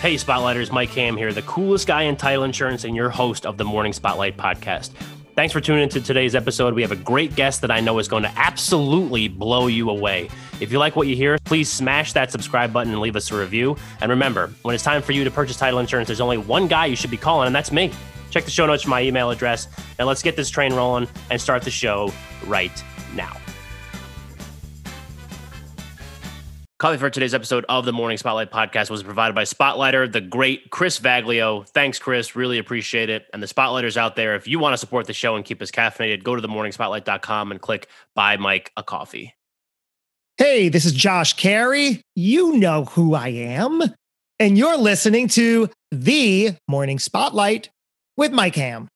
Hey, Spotlighters, Mike Ham here, the coolest guy in title insurance and your host of the Morning Spotlight podcast. Thanks for tuning into today's episode. We have a great guest that I know is going to absolutely blow you away. If you like what you hear, please smash that subscribe button and leave us a review. And remember, when it's time for you to purchase title insurance, there's only one guy you should be calling, and that's me. Check the show notes for my email address, and let's get this train rolling and start the show right now. Coffee for today's episode of the Morning Spotlight podcast was provided by Spotlighter, the great Chris Vaglio. Thanks, Chris. Really appreciate it. And the Spotlighters out there, if you want to support the show and keep us caffeinated, go to themorningspotlight.com and click Buy Mike a Coffee. Hey, this is Josh Cary. You know who I am. And you're listening to The Morning Spotlight with Mike Ham.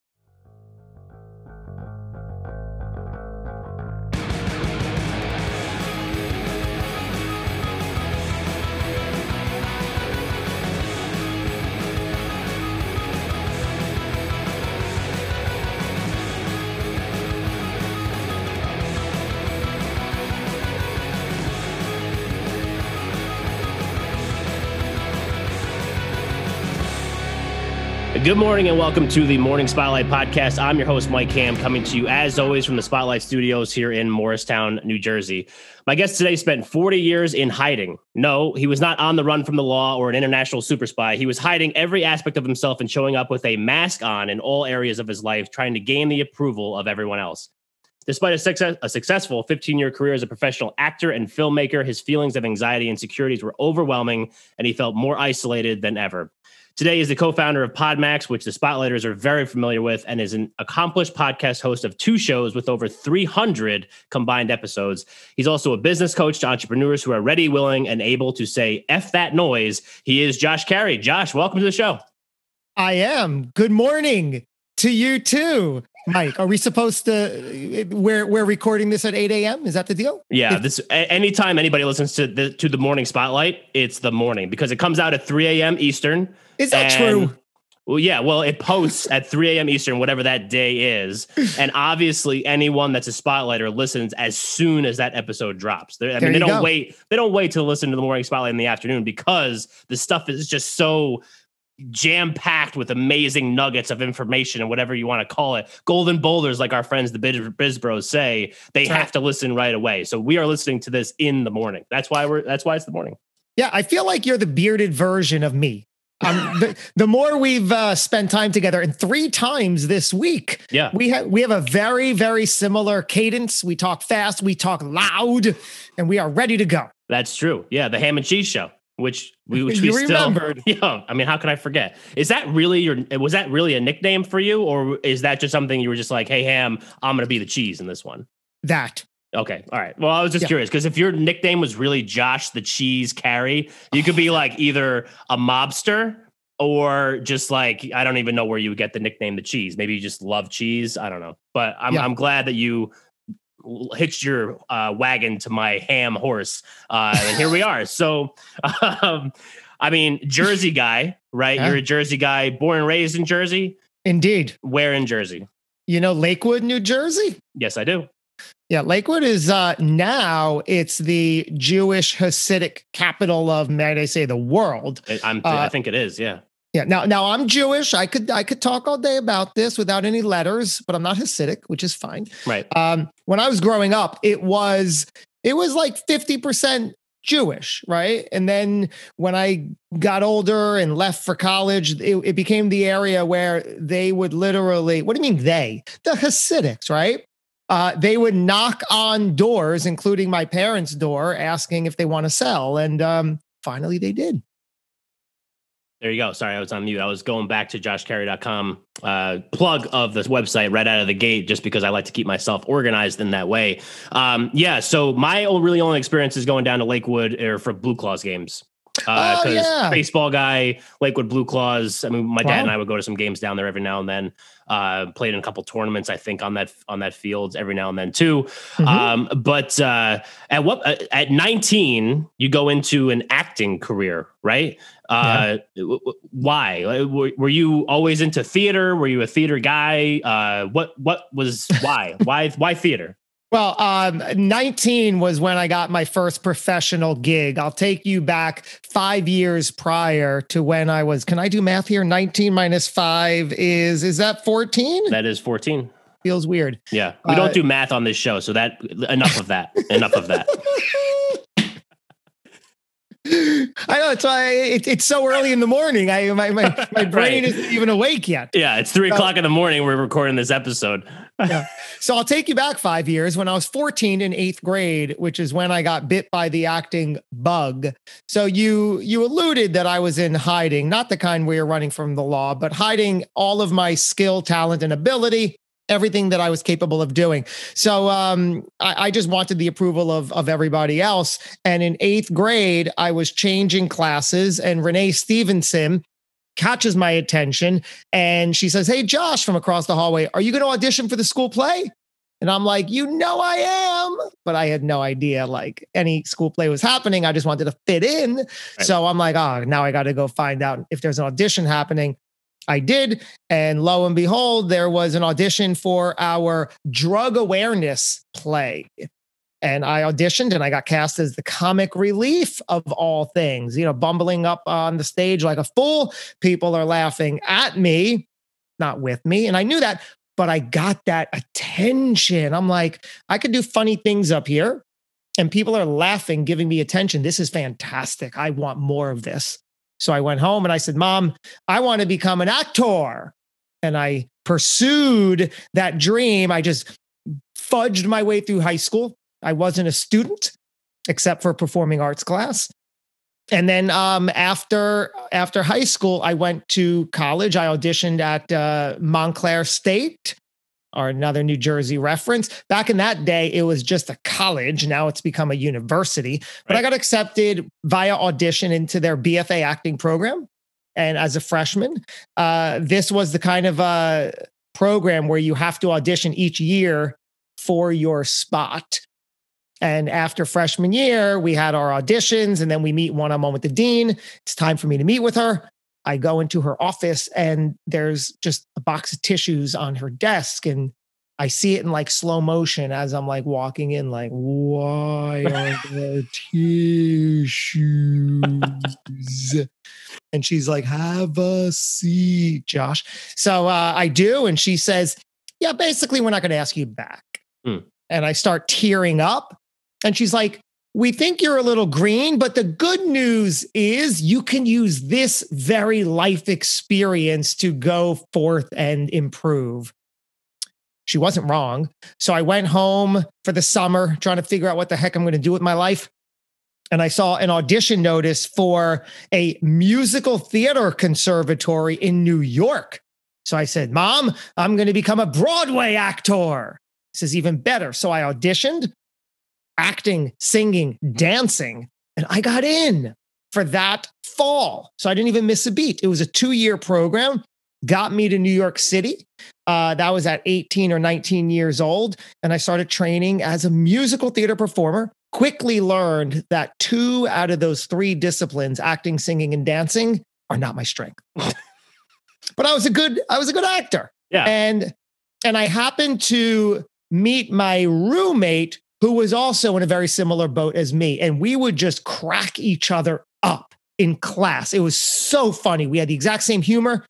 Good morning and welcome to the Morning Spotlight podcast. I'm your host, Mike Ham, coming to you as always from the Spotlight Studios here in Morristown, New Jersey. My guest today spent 40 years in hiding. No, he was not on the run from the law or an international super spy. He was hiding every aspect of himself and showing up with a mask on in all areas of his life, trying to gain the approval of everyone else. Despite a, success, a successful 15 year career as a professional actor and filmmaker, his feelings of anxiety and insecurities were overwhelming, and he felt more isolated than ever. Today is the co-founder of Podmax, which the Spotlighters are very familiar with, and is an accomplished podcast host of two shows with over 300 combined episodes. He's also a business coach to entrepreneurs who are ready, willing, and able to say "f that noise." He is Josh Cary. Josh, welcome to the show. I am. Good morning to you too. Mike, are we supposed to? We're we're recording this at eight a.m. Is that the deal? Yeah. This anytime anybody listens to the to the morning spotlight, it's the morning because it comes out at three a.m. Eastern. Is that and, true? Well, yeah. Well, it posts at 3 a.m. Eastern, whatever that day is, and obviously anyone that's a spotlighter listens as soon as that episode drops. They're, I there mean, they don't go. wait. They don't wait to listen to the morning spotlight in the afternoon because the stuff is just so jam packed with amazing nuggets of information and whatever you want to call it. Golden boulders, like our friends the Biz Bros say, they have to listen right away. So we are listening to this in the morning. That's why we're. That's why it's the morning. Yeah, I feel like you're the bearded version of me. Um, the, the, more we've uh, spent time together, and three times this week, yeah, we have we have a very very similar cadence. We talk fast, we talk loud, and we are ready to go. That's true. Yeah, the ham and cheese show which we which we you still. Yeah, I mean, how can I forget? Is that really your? Was that really a nickname for you, or is that just something you were just like, "Hey, Ham, I'm going to be the cheese in this one"? That. Okay, all right. Well, I was just yeah. curious because if your nickname was really Josh the Cheese Cary, you could be like either a mobster or just like I don't even know where you would get the nickname the cheese. Maybe you just love cheese. I don't know, but I'm yeah. I'm glad that you hitched your uh, wagon to my ham horse, uh, and here we are. So, um, I mean, Jersey guy, right? Yeah. You're a Jersey guy, born and raised in Jersey. Indeed. Where in Jersey? You know Lakewood, New Jersey. Yes, I do. Yeah, Lakewood is uh, now it's the Jewish Hasidic capital of, may I say, the world. I'm, uh, I think it is. Yeah. Yeah. Now, now I'm Jewish. I could I could talk all day about this without any letters, but I'm not Hasidic, which is fine. Right. Um, when I was growing up, it was it was like 50% Jewish, right? And then when I got older and left for college, it, it became the area where they would literally, what do you mean they? The Hasidics, right? Uh, they would knock on doors, including my parents' door, asking if they want to sell. And um, finally they did. There you go. Sorry, I was on mute. I was going back to joshcary.com uh, plug of this website right out of the gate just because I like to keep myself organized in that way. Um, yeah. So my really only experience is going down to Lakewood or for Blue Claws games. Uh, oh, yeah. baseball guy, Lakewood Blue Claws. I mean, my dad wow. and I would go to some games down there every now and then. Uh, played in a couple tournaments, I think, on that on that field every now and then too. Mm-hmm. Um, but uh, at what uh, at 19, you go into an acting career, right? Uh, yeah. Why were, were you always into theater? Were you a theater guy? Uh, what what was why why why theater? Well, um, 19 was when I got my first professional gig. I'll take you back five years prior to when I was. Can I do math here? 19 minus five is is that 14? That is 14. Feels weird. Yeah, we don't uh, do math on this show, so that enough of that. enough of that. I know it's why it, it's so early in the morning. I my my, my brain right. isn't even awake yet. Yeah, it's three o'clock in the morning. We're recording this episode. Yeah. So I'll take you back five years when I was 14 in eighth grade, which is when I got bit by the acting bug. So you you alluded that I was in hiding, not the kind where you're running from the law, but hiding all of my skill, talent, and ability everything that I was capable of doing. So um, I, I, just wanted the approval of, of everybody else. And in eighth grade, I was changing classes, and Renee Stevenson catches my attention and she says, Hey, Josh, from across the hallway, are you going to audition for the school play? And I'm like, you know, I am. But I had no idea like any school play was happening. I just wanted to fit in. Right. So I'm like, oh, now I got to go find out if there's an audition happening. I did. And lo and behold, there was an audition for our drug awareness play. And I auditioned and I got cast as the comic relief of all things, you know, bumbling up on the stage like a fool. People are laughing at me, not with me. And I knew that, but I got that attention. I'm like, I could do funny things up here and people are laughing, giving me attention. This is fantastic. I want more of this. So I went home and I said, Mom, I want to become an actor. And I pursued that dream. I just fudged my way through high school. I wasn't a student except for performing arts class. And then um, after after high school, I went to college. I auditioned at uh, Montclair State or another New Jersey reference. Back in that day, it was just a college. Now it's become a university. But right. I got accepted via audition into their BFA acting program. And as a freshman, uh, this was the kind of uh, program where you have to audition each year for your spot. And after freshman year, we had our auditions and then we meet one on one with the dean. It's time for me to meet with her. I go into her office and there's just a box of tissues on her desk and I see it in like slow motion as I'm like walking in, like, why are there tissues? and she's like, have a seat, Josh. So uh, I do. And she says, yeah, basically, we're not going to ask you back. Mm. And I start tearing up. And she's like, we think you're a little green, but the good news is you can use this very life experience to go forth and improve. She wasn't wrong. So I went home for the summer trying to figure out what the heck I'm going to do with my life. And I saw an audition notice for a musical theater conservatory in New York. So I said, Mom, I'm going to become a Broadway actor. This is even better. So I auditioned acting, singing, dancing. And I got in for that fall. So I didn't even miss a beat. It was a two year program, got me to New York City. Uh, that was at 18 or 19 years old. And I started training as a musical theater performer. Quickly learned that two out of those three disciplines, acting, singing, and dancing, are not my strength. but I was a good, I was a good actor. Yeah. And and I happened to meet my roommate who was also in a very similar boat as me. And we would just crack each other up in class. It was so funny. We had the exact same humor.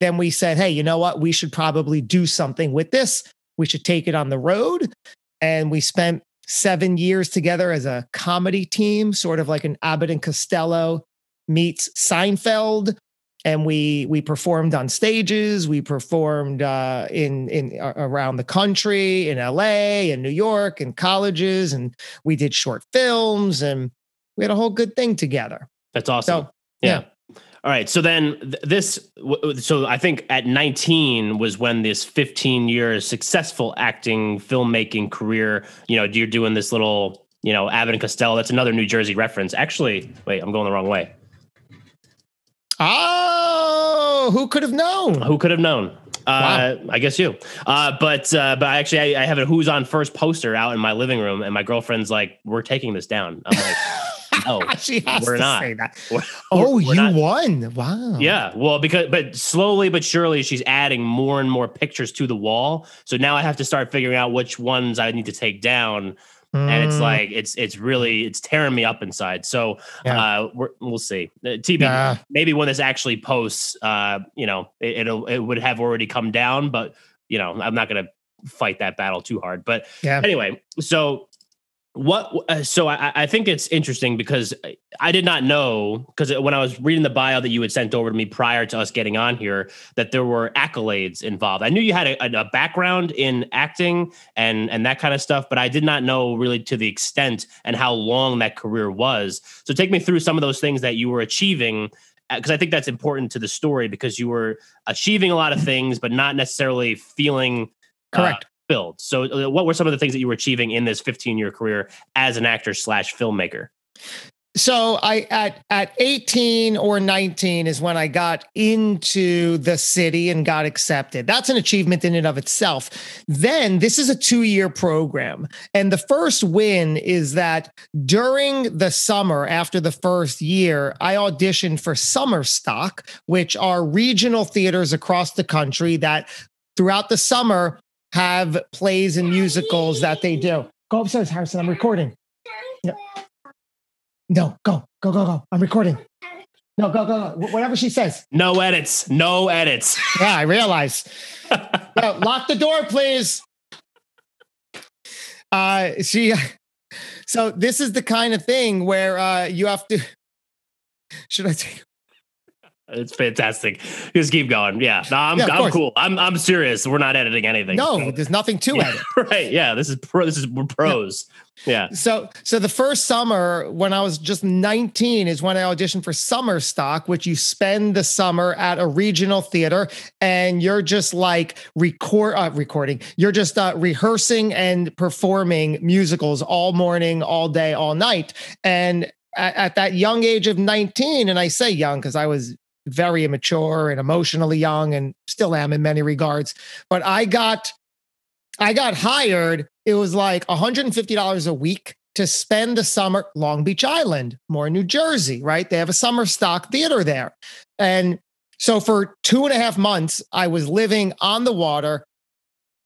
Then we said, hey, you know what? We should probably do something with this. We should take it on the road. And we spent seven years together as a comedy team, sort of like an Abbott and Costello meets Seinfeld and we we performed on stages. We performed uh, in in uh, around the country in la and new york and colleges and we did short films and we had a whole good thing together. That's awesome. so, yeah. yeah. all right. So then this so i think at 19 was when this 15 year successful acting filmmaking career you know you're doing this little you know abbott and costello. That's another new jersey reference. Actually wait i'm going the wrong way Oh, who could have known? Who could have known? Uh, wow. I guess you. Uh, but uh, but actually, I, I, have a "Who's on First poster out in my living room, and my girlfriend's like, "We're taking this down." I'm like, No, she has we're to not. say that. We're- Oh, we're you not- won! Wow. Yeah, well, because but slowly but surely she's adding more and more pictures to the wall. So now I have to start figuring out which ones I need to take down, and it's Mm, like it's it's really it's tearing me up inside. So Yeah. uh, we're, we'll see. Uh, TB, maybe when this actually posts, uh, you know, it, it'll it would have already come down, but you know, I'm not gonna fight that battle too hard. But yeah. anyway, so what? Uh, so I, I think it's interesting because I did not know because when I was reading the bio that you had sent over to me prior to us getting on here that there were accolades involved. I knew you had a, a background in acting and and that kind of stuff, but I did not know really to the extent and how long that career was. So take me through some of those things that you were achieving because I think that's important to the story because you were achieving a lot of things, but not necessarily feeling uh, Filled. So, uh, what were some of the things that you were achieving in this 15 year career as an actor slash filmmaker? So I at at 18 or 19 is when I got into the city and got accepted. That's an achievement in and of itself. Then this is a 2-year program. And the first win is that during the summer after the first year, I auditioned for Summer Stock, which are regional theaters across the country that throughout the summer have plays and musicals that they do. Go upstairs, Harrison. I'm recording. No, go, go, go, go. I'm recording. No, go, go, go. Whatever she says. No edits. No edits. Yeah, I realize. No, lock the door, please. Uh, she. So this is the kind of thing where uh, you have to. Should I take? It's fantastic. Just keep going. Yeah. No, I'm, Yeah, I'm cool. I'm, I'm serious. We're not editing anything. No, So- there's nothing to Yeah. edit. right. Yeah. This is pro. This is we're pros. Yeah. So, so the first summer when I was just 19 is when I auditioned for Summer Stock, which you spend the summer at a regional theater and you're just like record uh, recording. You're just uh, rehearsing and performing musicals all morning, all day, all night. And at that young age of 19, and I say young because I was very immature and emotionally young and still am in many regards, but I got I got hired. It was like $150 a week to spend the summer Long Beach Island, more New Jersey, right? They have a summer stock theater there. And so for two and a half months, I was living on the water,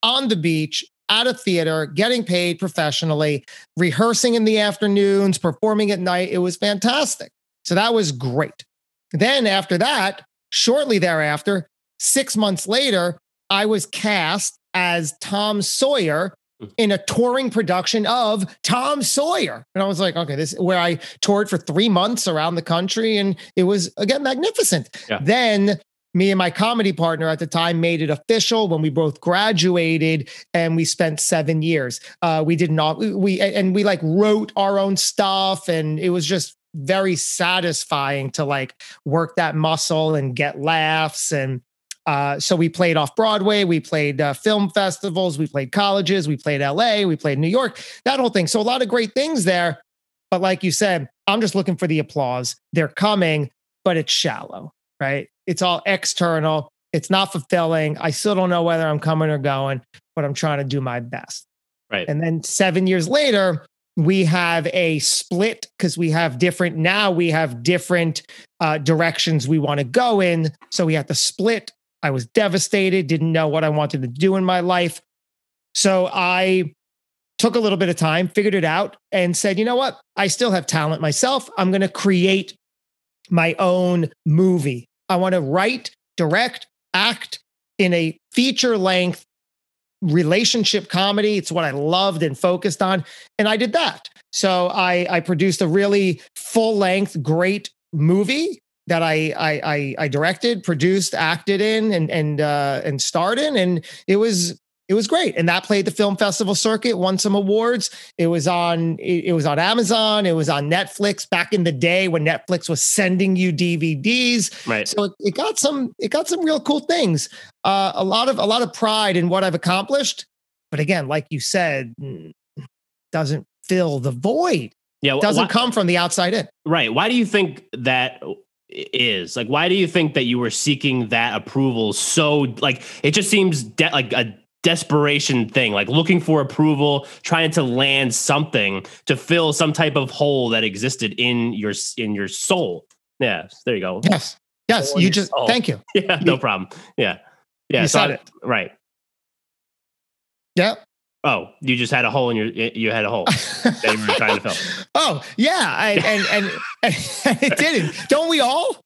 on the beach, at a theater, getting paid professionally, rehearsing in the afternoons, performing at night. It was fantastic. So that was great. Then after that, shortly thereafter, six months later, I was cast as Tom Sawyer in a touring production of Tom Sawyer. And I was like, okay, this where I toured for three months around the country. And it was again magnificent. Yeah. Then me and my comedy partner at the time made it official when we both graduated and we spent seven years. Uh, we did not, we, and we like wrote our own stuff and it was just very satisfying to like work that muscle and get laughs and uh, so we played off Broadway, we played uh, film festivals, we played colleges, we played LA, we played New York, that whole thing. So a lot of great things there. But like you said, I'm just looking for the applause. They're coming, but it's shallow, right? It's all external. It's not fulfilling. I still don't know whether I'm coming or going, but I'm trying to do my best. Right. And then seven years later, we have a split because we have different, now we have different uh, directions we want to go in. So we have to split. I was devastated, didn't know what I wanted to do in my life. So I took a little bit of time, figured it out, and said, you know what? I still have talent myself. I'm going to create my own movie. I want to write, direct, act in a feature length relationship comedy. It's what I loved and focused on. And I did that. So I, I produced a really full length, great movie that I, I I I directed, produced, acted in, and and uh, and starred in, and it was it was great. And that played the film festival circuit, won some awards. It was on it, was on Amazon, it was on Netflix back in the day when Netflix was sending you DVDs. Right. So it, it got some it got some real cool things. Uh, a lot of a lot of pride in what I've accomplished. But again, like you said, doesn't fill the void. Yeah. Doesn't why- come from the outside in. Right. Why do you think that is? Like, why do you think that you were seeking that approval so, like, it just seems de- like a desperation thing, like looking for approval, trying to land something to fill some type of hole that existed in your in your soul. Yeah, there you go. Yes, yes. You just soul. thank you. Yeah, no problem. Yeah, yeah. You so said I, it right. Yeah. Oh, you just had a hole in your you had a hole that you were trying to fill. Oh yeah, I, and, and and it didn't. Don't we all?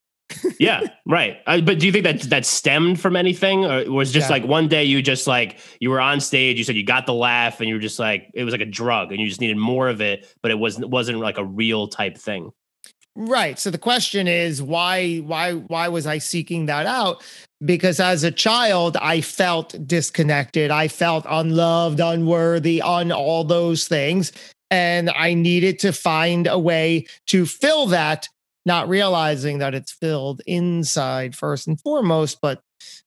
Yeah, right. Uh, but do you think that that stemmed from anything, or was just yeah. like one day you just like you were on stage, you said you got the laugh, and you were just like it was like a drug, and you just needed more of it, but it wasn't wasn't like a real type thing. Right. So the question is why why why was I seeking that out? Because as a child I felt disconnected. I felt unloved, unworthy, on all those things and I needed to find a way to fill that not realizing that it's filled inside first and foremost but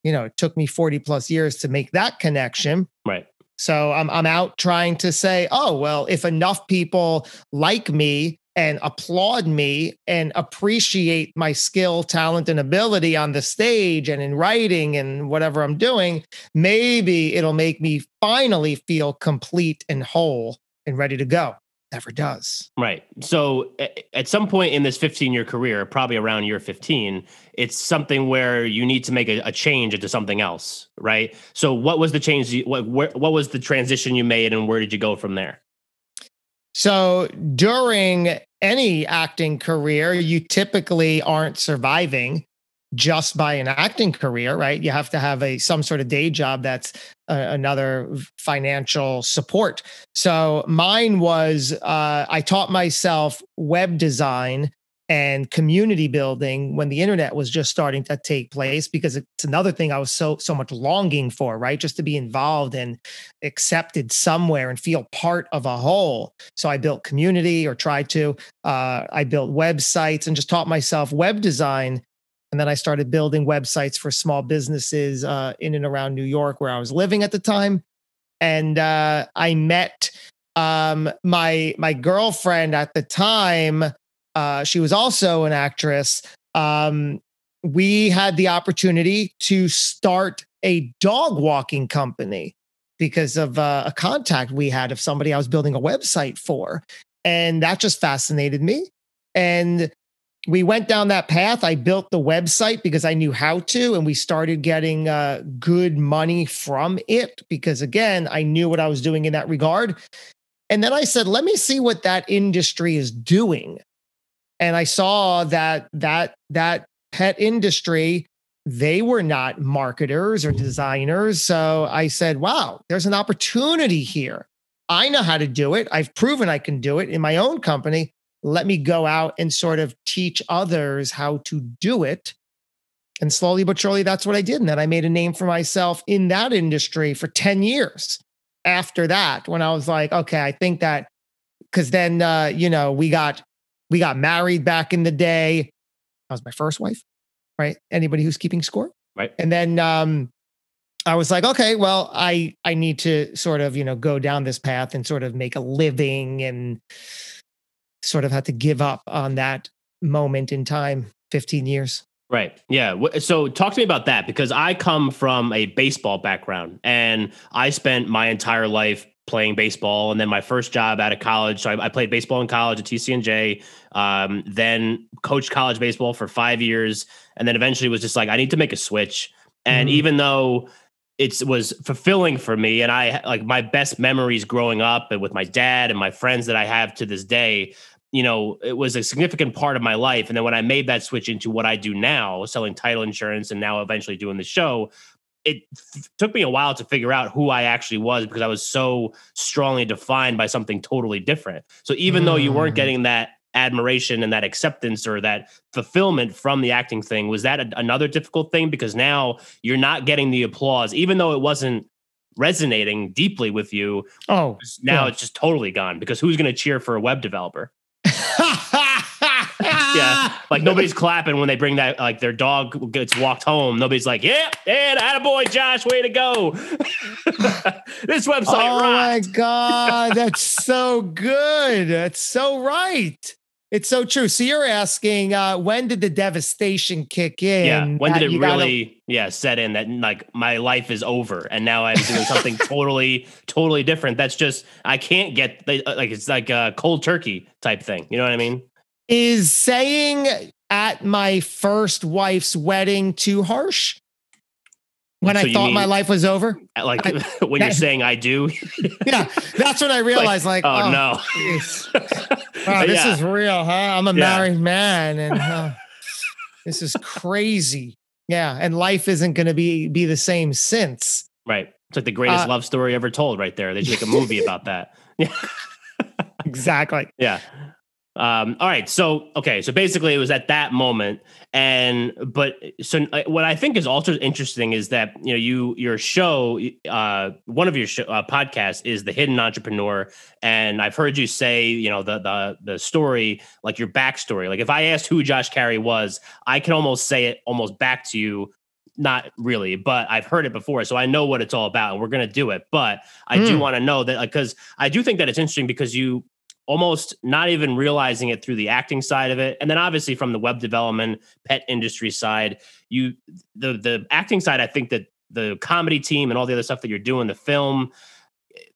you know, it took me 40 plus years to make that connection. Right. So I'm I'm out trying to say, oh, well, if enough people like me and applaud me and appreciate my skill, talent, and ability on the stage and in writing and whatever I'm doing, maybe it'll make me finally feel complete and whole and ready to go. Never does. Right. So at some point in this 15 year career, probably around year 15, it's something where you need to make a, a change into something else. Right. So what was the change? You, what, where, what was the transition you made and where did you go from there? So during any acting career, you typically aren't surviving just by an acting career, right? You have to have a some sort of day job that's uh, another financial support. So mine was uh, I taught myself web design and community building when the internet was just starting to take place because it's another thing I was so so much longing for, right? Just to be involved and accepted somewhere and feel part of a whole. So I built community or tried to. Uh, I built websites and just taught myself web design. And then I started building websites for small businesses uh, in and around New York where I was living at the time. And uh, I met um, my my girlfriend at the time uh, she was also an actress. Um, we had the opportunity to start a dog walking company because of uh, a contact we had of somebody I was building a website for. And that just fascinated me. And we went down that path. I built the website because I knew how to, and we started getting uh, good money from it because, again, I knew what I was doing in that regard. And then I said, let me see what that industry is doing and I saw that that that pet industry they were not marketers or designers. So I said, wow, there's an opportunity here. I know how to do it. I've proven I can do it in my own company. Let me go out and sort of teach others how to do it. And slowly but surely, that's what I did. And then I made a name for myself in that industry for 10 years after that, when I was like, okay, I think that because then, uh, you know, we got we got married back in the day. That was my first wife, right? Anybody who's keeping score. Right. And then um, I was like, okay, well, I I need to sort of, you know, go down this path and sort of make a living and sort of had to give up on that moment in time, 15 years. Right. Yeah. So talk to me about that because I come from a baseball background and I spent my entire life playing baseball. And then my first job out of college, so I, I played baseball in college at TCNJ. Um, then coached college baseball for five years, and then eventually was just like, I need to make a switch. And mm even though it was fulfilling for me, and I like my best memories growing up and with my dad and my friends that I have to this day. You know, it was a significant part of my life. And then when I made that switch into what I do now, selling title insurance and now eventually doing the show, it f- took me a while to figure out who I actually was because I was so strongly defined by something totally different. So even mm. though you weren't mm. getting that admiration and that acceptance or that fulfillment from the acting thing, was that a, another difficult thing? Because now you're not getting the applause, even though it wasn't resonating deeply with you. Oh, now yeah. it's just totally gone because who's going to cheer for a web developer? yeah, like nobody's clapping when they bring that like their dog gets walked home. Nobody's like, yeah, yeah, boy, Josh, way to go. this website. Oh rocks. my god, that's so good. That's so right. It's so true. So you're asking uh, when did the devastation kick in? Yeah. When did it you gotta- really, yeah, set in that like my life is over and now I'm doing something totally, totally different. That's just I can't get like it's like a cold turkey type thing. You know what I mean? Is saying at my first wife's wedding too harsh? When So I thought mean- my life was over? Like I- when you're saying I do. Yeah, that's when I realized, like, oh, oh, no. Wow, this Yeah. is real, huh? I'm a Yeah. married man, and uh, this is crazy. Yeah, and life isn't going to be be the same since. right. It's like the greatest Uh, love story ever told right there. They should make a movie about that. Yeah. Exactly. Yeah. Um, all right. So, okay. So basically, it was at that moment. And, but so uh, what I think is also interesting is that, you know, you, your show, uh, one of your show, uh, podcasts is The Hidden Entrepreneur. And I've heard you say, you know, the, the, the story, like your backstory. Like if I asked who Josh Cary was, I can almost say it almost back to you. Not really, but I've heard it before. So I know what it's all about and we're going to do it. But I do Mm. want to know that, because I do think that it's interesting because you, almost not even realizing it through the acting side of it and then obviously from the web development pet industry side you the the acting side i think that the comedy team and all the other stuff that you're doing the film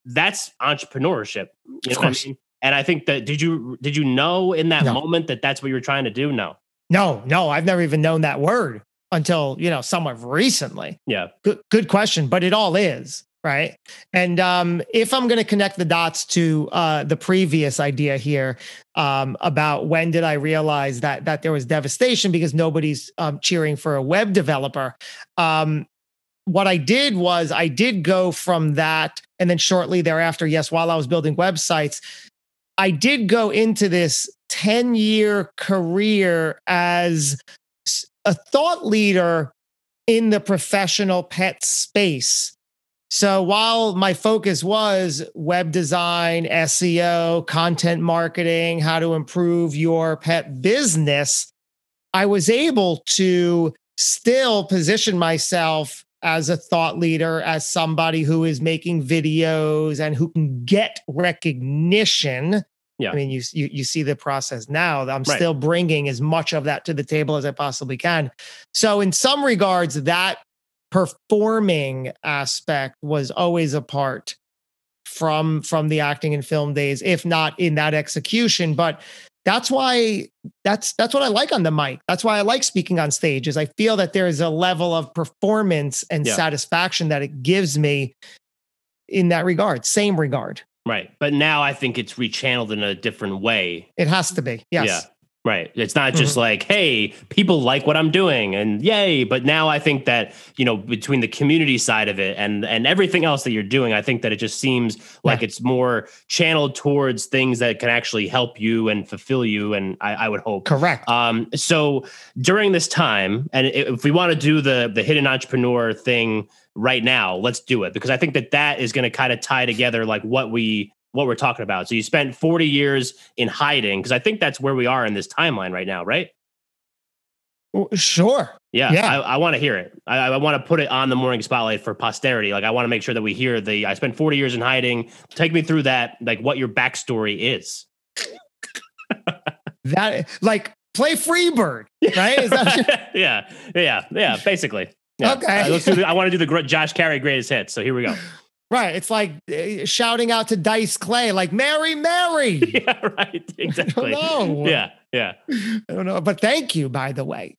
that's entrepreneurship you Of know what course. I mean? and i think that did you did you know in that No. moment that that's what you were trying to do no No, no, I've never even known that word until you know somewhat recently. yeah Good, good question, but it all is right. And um, if I'm going to connect the dots to uh, the previous idea here um, about when did I realize that that there was devastation because nobody's um, cheering for a web developer. Um, what I did was I did go from that, and then shortly thereafter, yes, while I was building websites, I did go into this 10 year career as a thought leader in the professional pet space. So while my focus was web design, SEO, content marketing, how to improve your pet business, I was able to still position myself as a thought leader, as somebody who is making videos and who can get recognition. Yeah. I mean, you you, you see the process now. I'm Right. still bringing as much of that to the table as I possibly can. So, in some regards, that performing aspect was always a part from from the acting and film days, if not in that execution. But that's why that's that's what I like on the mic. That's why I like speaking on stage. Is I feel that there is a level of performance and Yeah. satisfaction that it gives me in that regard. Same regard. right but now i think it's rechanneled in a different way It has to be. Yes. Right. It's not just like, hey, people like what I'm doing and yay. But now I think that, you know, between the community side of it and and everything else that you're doing, I think that it just seems like it's more channeled towards things that can actually help you and fulfill you. And I, I would hope. Correct. Um, so during this time, and if we want to do the the hidden entrepreneur thing right now, let's do it because I think that that is going to kind of tie together like what we what we're talking about. So you spent 40 years in hiding because I think that's where we are in this timeline right now, right? Sure. Yeah, Yeah. I, I want to hear it. I, I want to put it on the morning spotlight for posterity. Like I want to make sure that we hear the. I spent 40 years in hiding. Take me through that, like what your backstory is. That like play Freebird, right? Is that yeah, yeah, yeah. Basically. Yeah. Okay. Uh, let's do the, I want to do the Josh Cary greatest hits. So here we go. right? It's like uh, shouting out to Dice Clay, like Mary, Mary. yeah, right. Exactly. Yeah, yeah. I don't know, but thank you, by the way.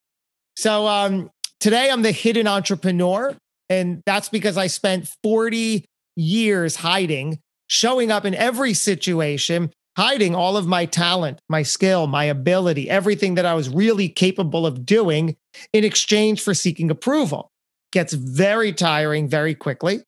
So um, today I'm the hidden entrepreneur, and that's because I spent 40 years hiding, showing up in every situation, hiding all of my talent, my skill, my ability, everything that I was really capable of doing in exchange for seeking approval. Gets very tiring very quickly.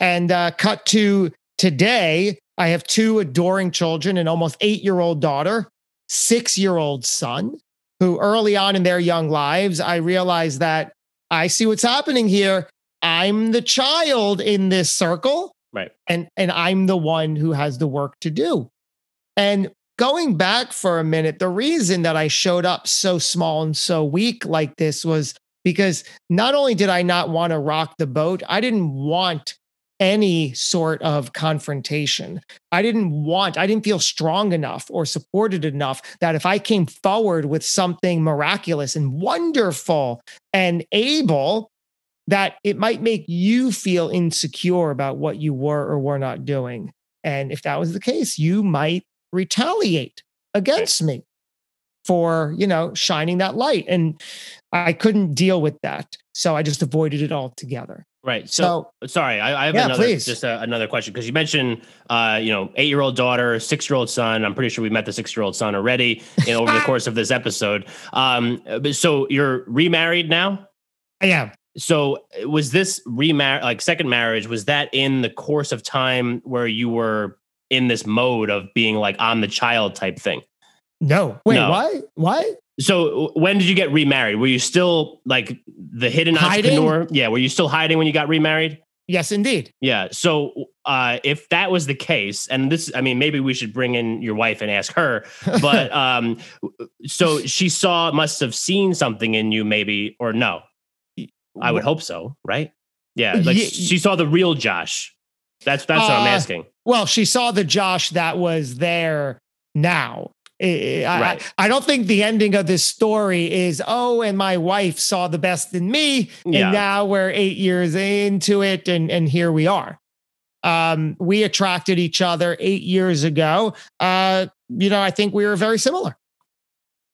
And uh, cut to today, I have two adoring children, an almost eight year old daughter, six year old son, who early on in their young lives, I realized that I see what's happening here. I'm the child in this circle. Right. And, and I'm the one who has the work to do. And going back for a minute, the reason that I showed up so small and so weak like this was because not only did I not want to rock the boat, I didn't want any sort of confrontation. I didn't want, I didn't feel strong enough or supported enough that if I came forward with something miraculous and wonderful and able, that it might make you feel insecure about what you were or were not doing. And if that was the case, you might retaliate against me for, you know, shining that light. And I couldn't deal with that. So I just avoided it altogether. Right. So, so sorry, I, I have yeah, another please. just a, another question because you mentioned, uh, you know, eight year old daughter, six year old son. I'm pretty sure we met the six year old son already in, over the course of this episode. Um, so you're remarried now. I am. So was this remarriage, like second marriage? Was that in the course of time where you were in this mode of being like on the child type thing? No. Wait, no. why? Why? So when did you get remarried? Were you still like the hidden hiding? entrepreneur? Yeah. Were you still hiding when you got remarried? Yes, indeed. Yeah. So uh, if that was the case, and this, I mean, maybe we should bring in your wife and ask her. But um, so she saw, must have seen something in you, maybe, or no? I would hope so, right? Yeah. Like yeah. she saw the real Josh. That's that's uh, what I'm uh, asking. Well, she saw the Josh that was there now. I, right. I, I, don't think the ending of this story is, oh, and my wife saw the best in me. And yeah. now we're eight years into it and, and here we are. Um, we attracted each other eight years ago. Uh, you know, I think we were very similar.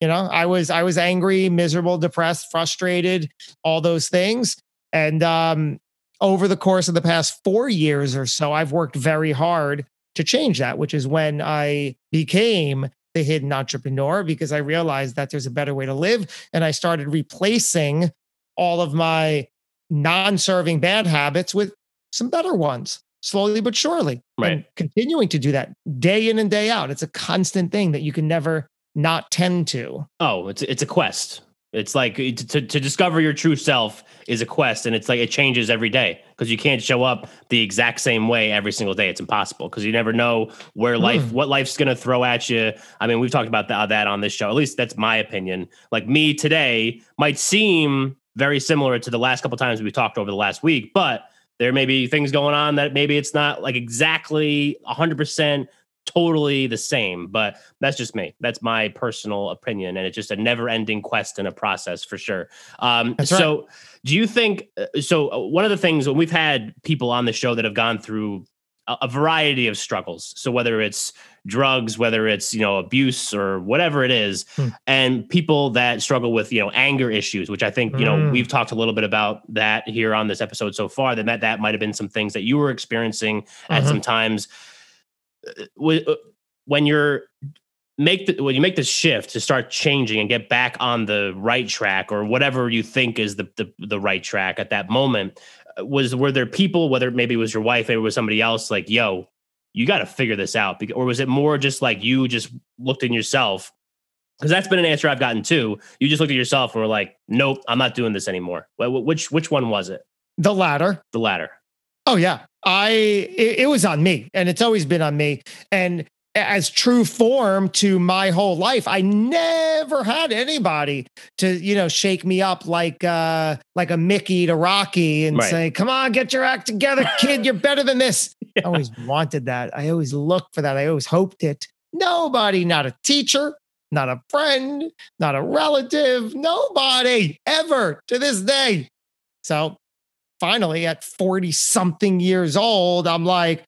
You know, I was I was angry, miserable, depressed, frustrated, all those things. And um, over the course of the past four years or so, I've worked very hard to change that, which is when I became the hidden entrepreneur because I realized that there's a better way to live. And I started replacing all of my non serving bad habits with some better ones slowly but surely. Right. And continuing to do that day in and day out. It's a constant thing that you can never not tend to. Oh, it's it's a quest. It's like to, to discover your true self is a quest, and it's like it changes every day because you can't show up the exact same way every single day. It's impossible because you never know where life, mm. what life's going to throw at you. I mean, we've talked about that, that on this show. At least that's my opinion. Like me today might seem very similar to the last couple times we talked over the last week, but there may be things going on that maybe it's not like exactly 100% totally the same, but that's just me. That's my personal opinion. And it's just a never ending quest and a process for sure. Um, so, right. do you think? Uh, so, uh, one of the things when we've had people on the show that have gone through a, a variety of struggles, so whether it's drugs, whether it's you know abuse or whatever it is, hmm. and people that struggle with you know anger issues, which I think you know mm. we've talked a little bit about that here on this episode so far. That that that might have been some things that you were experiencing at uh-huh. some times when you're make the when you make the shift to start changing and get back on the right track or whatever you think is the the, the right track at that moment uh, was were there people whether maybe it was your wife maybe it was somebody else like yo you got to figure this out or was it more just like you just looked in yourself because that's been an answer I've gotten too. You just looked at yourself and were like, "Nope, I'm not doing this anymore." Which which one was it? The latter. The latter. Oh yeah, I it, it was on me, and it's always been on me. And as true form to my whole life, I never had anybody to you know shake me up like uh like a Mickey to Rocky and right. say, "Come on, get your act together, kid. You're better than this." yeah. I always wanted that. I always looked for that. I always hoped it. Nobody, not a teacher, not a friend, not a relative, nobody ever to this day. So finally at 40 something years old, I'm like,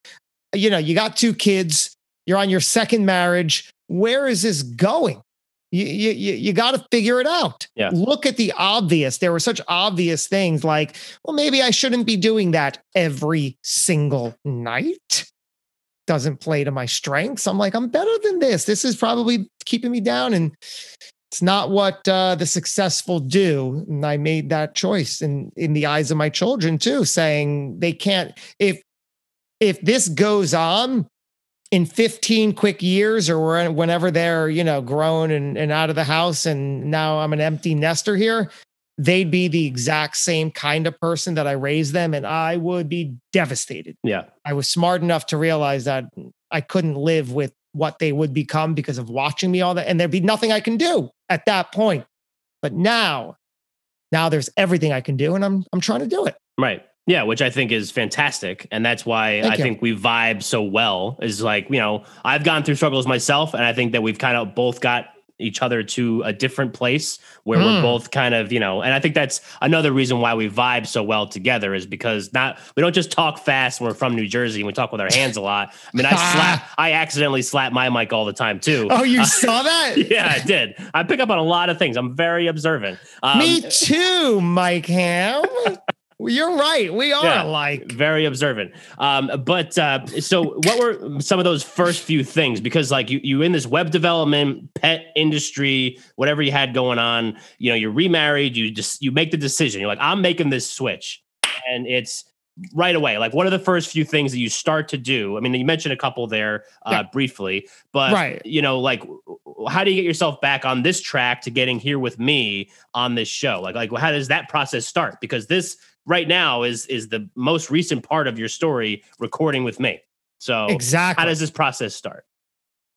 you know, you got two kids, you're on your second marriage. Where is this going? You, you, you got to figure it out. Yeah. Look at the obvious. There were such obvious things like, well, maybe I shouldn't be doing that every single night. Doesn't play to my strengths. I'm like, I'm better than this. This is probably keeping me down. And it's not what uh, the successful do. And i made that choice in in the eyes of my children too saying they can't if if this goes on in 15 quick years or whenever they're you know grown and, and out of the house and now i'm an empty nester here they'd be the exact same kind of person that i raised them and i would be devastated. Yeah. I was smart enough to realize that i couldn't live with what they would become because of watching me all that. And there'd be nothing I can do at that point. But now, now there's everything I can do, and I'm I'm trying to do it. Right. Yeah, which I think is fantastic. And that's why Thank I you. think we vibe so well. Is like, you know, I've gone through struggles myself, and I think that we've kind of both got each other to a different place where we're Mm. both kind of, you know, and I think that's another reason why we vibe so well together is because not we don't just talk fast when we're from New Jersey and we talk with our hands a lot. I mean, I slap I accidentally slap my mic all the time too. Oh, you saw that? yeah, I did. I pick up on a lot of things. I'm very observant. Um, Me too, Mike Ham. You're right. We are Yeah. alike. very observant. Um, but uh, so, what were some of those first few things? Because like you, you in this web development, pet industry, whatever you had going on, you know, you're remarried. You just you make the decision. You're like, I'm making this switch, and it's right away. Like, what are the first few things that you start to do? I mean, you mentioned a couple there uh, Yeah. briefly, but Right. you know, like, how do you get yourself back on this track to getting here with me on this show? Like, like how does that process start? Because this right now is is the most recent part of your story recording with me. So Exactly. how does this process start?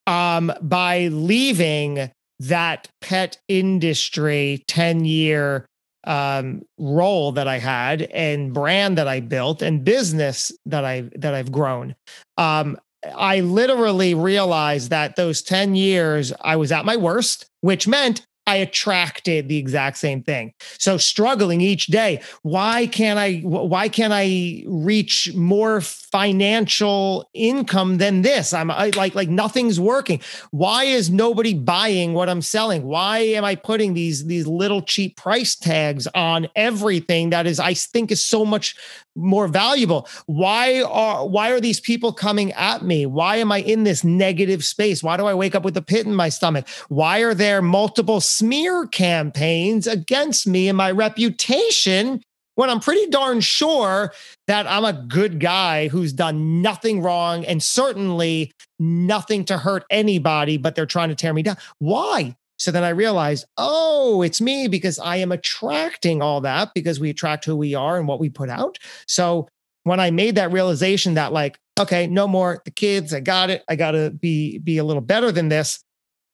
um, by leaving that pet industry 10 year um, role that I had and brand that I built and business that I that I've grown. Um, I literally realized that those 10 years I was at my worst, which meant I attracted the exact same thing. So struggling each day. Why can't I why can't I reach more financial income than this? I'm I, like like nothing's working. Why is nobody buying what I'm selling? Why am I putting these these little cheap price tags on everything that is I think is so much more valuable? Why are why are these people coming at me? Why am I in this negative space? Why do I wake up with a pit in my stomach? Why are there multiple smear campaigns against me and my reputation when I'm pretty darn sure that I'm a good guy who's done nothing wrong and certainly nothing to hurt anybody, but they're trying to tear me down? Why? So then I realized, oh, it's me because I am attracting all that because we attract who we are and what we put out. So when I made that realization that like, okay, no more the kids, I got it. I got to be be a little better than this.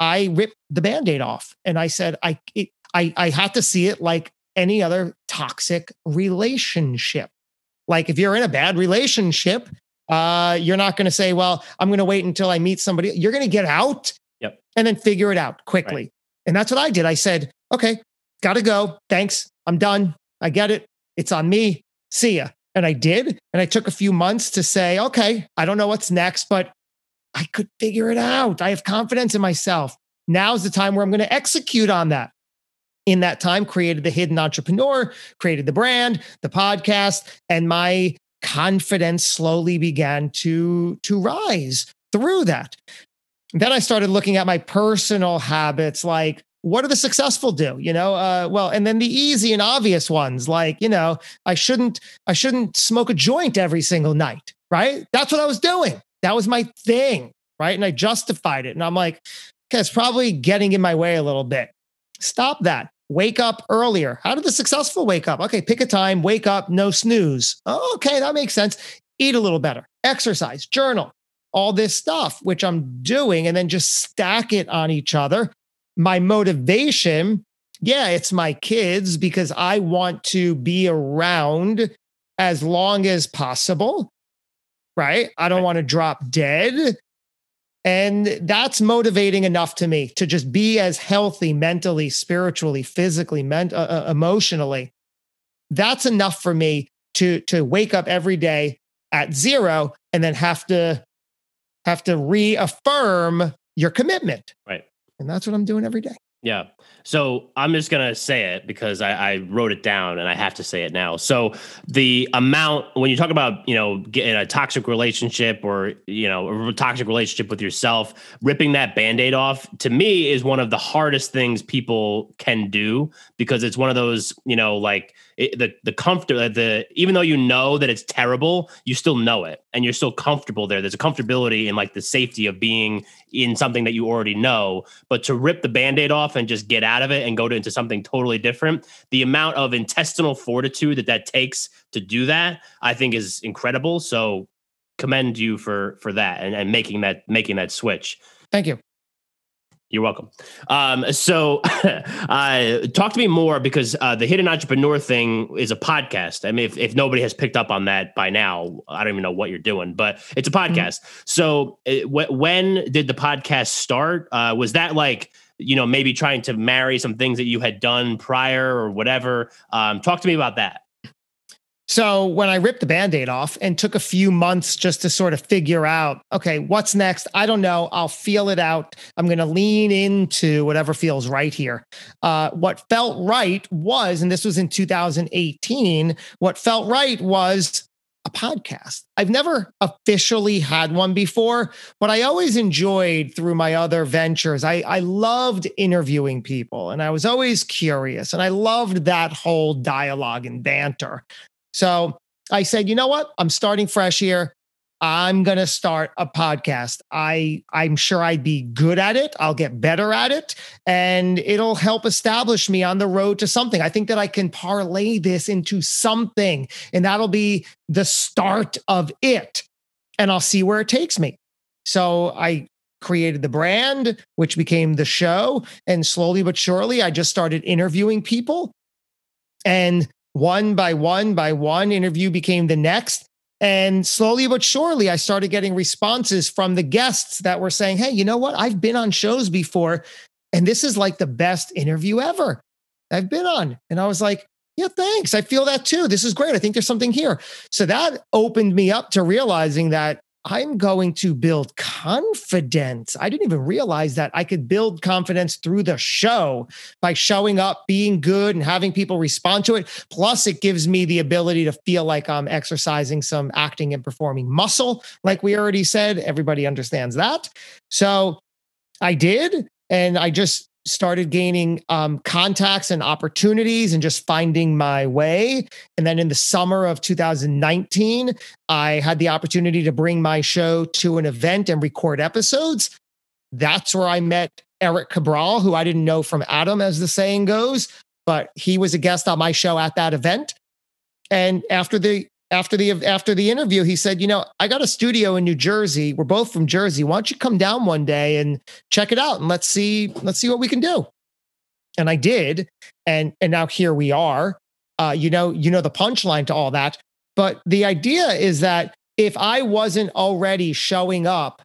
I ripped the band-aid off and I said I it, I I had to see it like any other toxic relationship. Like if you're in a bad relationship, uh you're not going to say, "Well, I'm going to wait until I meet somebody." You're going to get out Yep. and then figure it out quickly. And that's what I did. I said, "Okay, got to go. Thanks. I'm done. I get it. It's on me. See ya." And I did. And I took a few months to say, "Okay, I don't know what's next, but I could figure it out. I have confidence in myself. Now's the time where I'm going to execute on that. In that time, created the hidden entrepreneur, created the brand, the podcast, and my confidence slowly began to, to rise through that. Then I started looking at my personal habits like, what do the successful do you know uh, well and then the easy and obvious ones like you know i shouldn't i shouldn't smoke a joint every single night right that's what i was doing that was my thing, right? And I justified it. And I'm like, okay, it's probably getting in my way a little bit. Stop that. Wake up earlier. How did the successful wake up? Okay, pick a time, wake up, no snooze. Oh, okay, that makes sense. Eat a little better, exercise, journal, all this stuff, which I'm doing, and then just stack it on each other. My motivation, yeah, it's my kids because I want to be around as long as possible right? I don't want to drop dead. And that's motivating enough to me to just be as healthy mentally, spiritually, physically, ment- uh, uh, emotionally. That's enough for me to to wake up every day at zero and then have to have to reaffirm your commitment. Right. And that's what I'm doing every day. Yeah. So I'm just gonna say it because I, I wrote it down and I have to say it now. So the amount when you talk about you know getting a toxic relationship or you know a toxic relationship with yourself, ripping that band-aid off to me is one of the hardest things people can do because it's one of those you know like it, the the comfort the even though you know that it's terrible, you still know it and you're still comfortable there. There's a comfortability in like the safety of being in something that you already know, but to rip the band-aid off and just get out of it and go to, into something totally different, the amount of intestinal fortitude that that takes to do that, I think is incredible. So commend you for for that and, and making that making that switch. Thank you. You're welcome. Um, so, uh, talk to me more because uh, the Hidden Entrepreneur thing is a podcast. I mean, if, if nobody has picked up on that by now, I don't even know what you're doing, but it's a mm-hmm. podcast. Mm-hmm. So, it, w- when did the podcast start? Uh, was that like, you know, maybe trying to marry some things that you had done prior or whatever? Um, talk to me about that. So when I ripped the band aid off and took a few months just to sort of figure out, okay, what's next? I don't know. I'll feel it out. I'm going to lean into whatever feels right here. Uh, what felt right was, and this was in 2018, what felt right was a podcast. I've never officially had one before, but I always enjoyed through my other ventures. I, I loved interviewing people and I was always curious and I loved that whole dialogue and banter. So I said, you know what? I'm starting fresh here. I'm going to start a podcast. I I'm sure I'd be good at it. I'll get better at it and it'll help establish me on the road to something. I think that I can parlay this into something and that'll be the start of it. And I'll see where it takes me. So I created the brand, which became the show, and slowly but surely I just started interviewing people. And one by one by one interview became the next. And slowly but surely, I started getting responses from the guests that were saying, Hey, you know what? I've been on shows before, and this is like the best interview ever I've been on. And I was like, Yeah, thanks. I feel that too. This is great. I think there's something here. So that opened me up to realizing that I'm going to build confidence. I didn't even realize that I could build confidence through the show by showing up, being good, and having people respond to it. Plus, it gives me the ability to feel like I'm exercising some acting and performing muscle. Like we already said, everybody understands that. So I did. And I just started gaining um, contacts and opportunities and just finding my way. And then in the summer of 2019, I had the opportunity to bring my show to an event and record episodes. That's where I met Eric Cabral, who I didn't know from Adam, as the saying goes, but he was a guest on my show at that event. And after the after the after the interview, he said, "You know, I got a studio in New Jersey. We're both from Jersey. Why don't you come down one day and check it out and let's see let's see what we can do." And I did, and and now here we are. Uh, you know, you know the punchline to all that. But the idea is that if I wasn't already showing up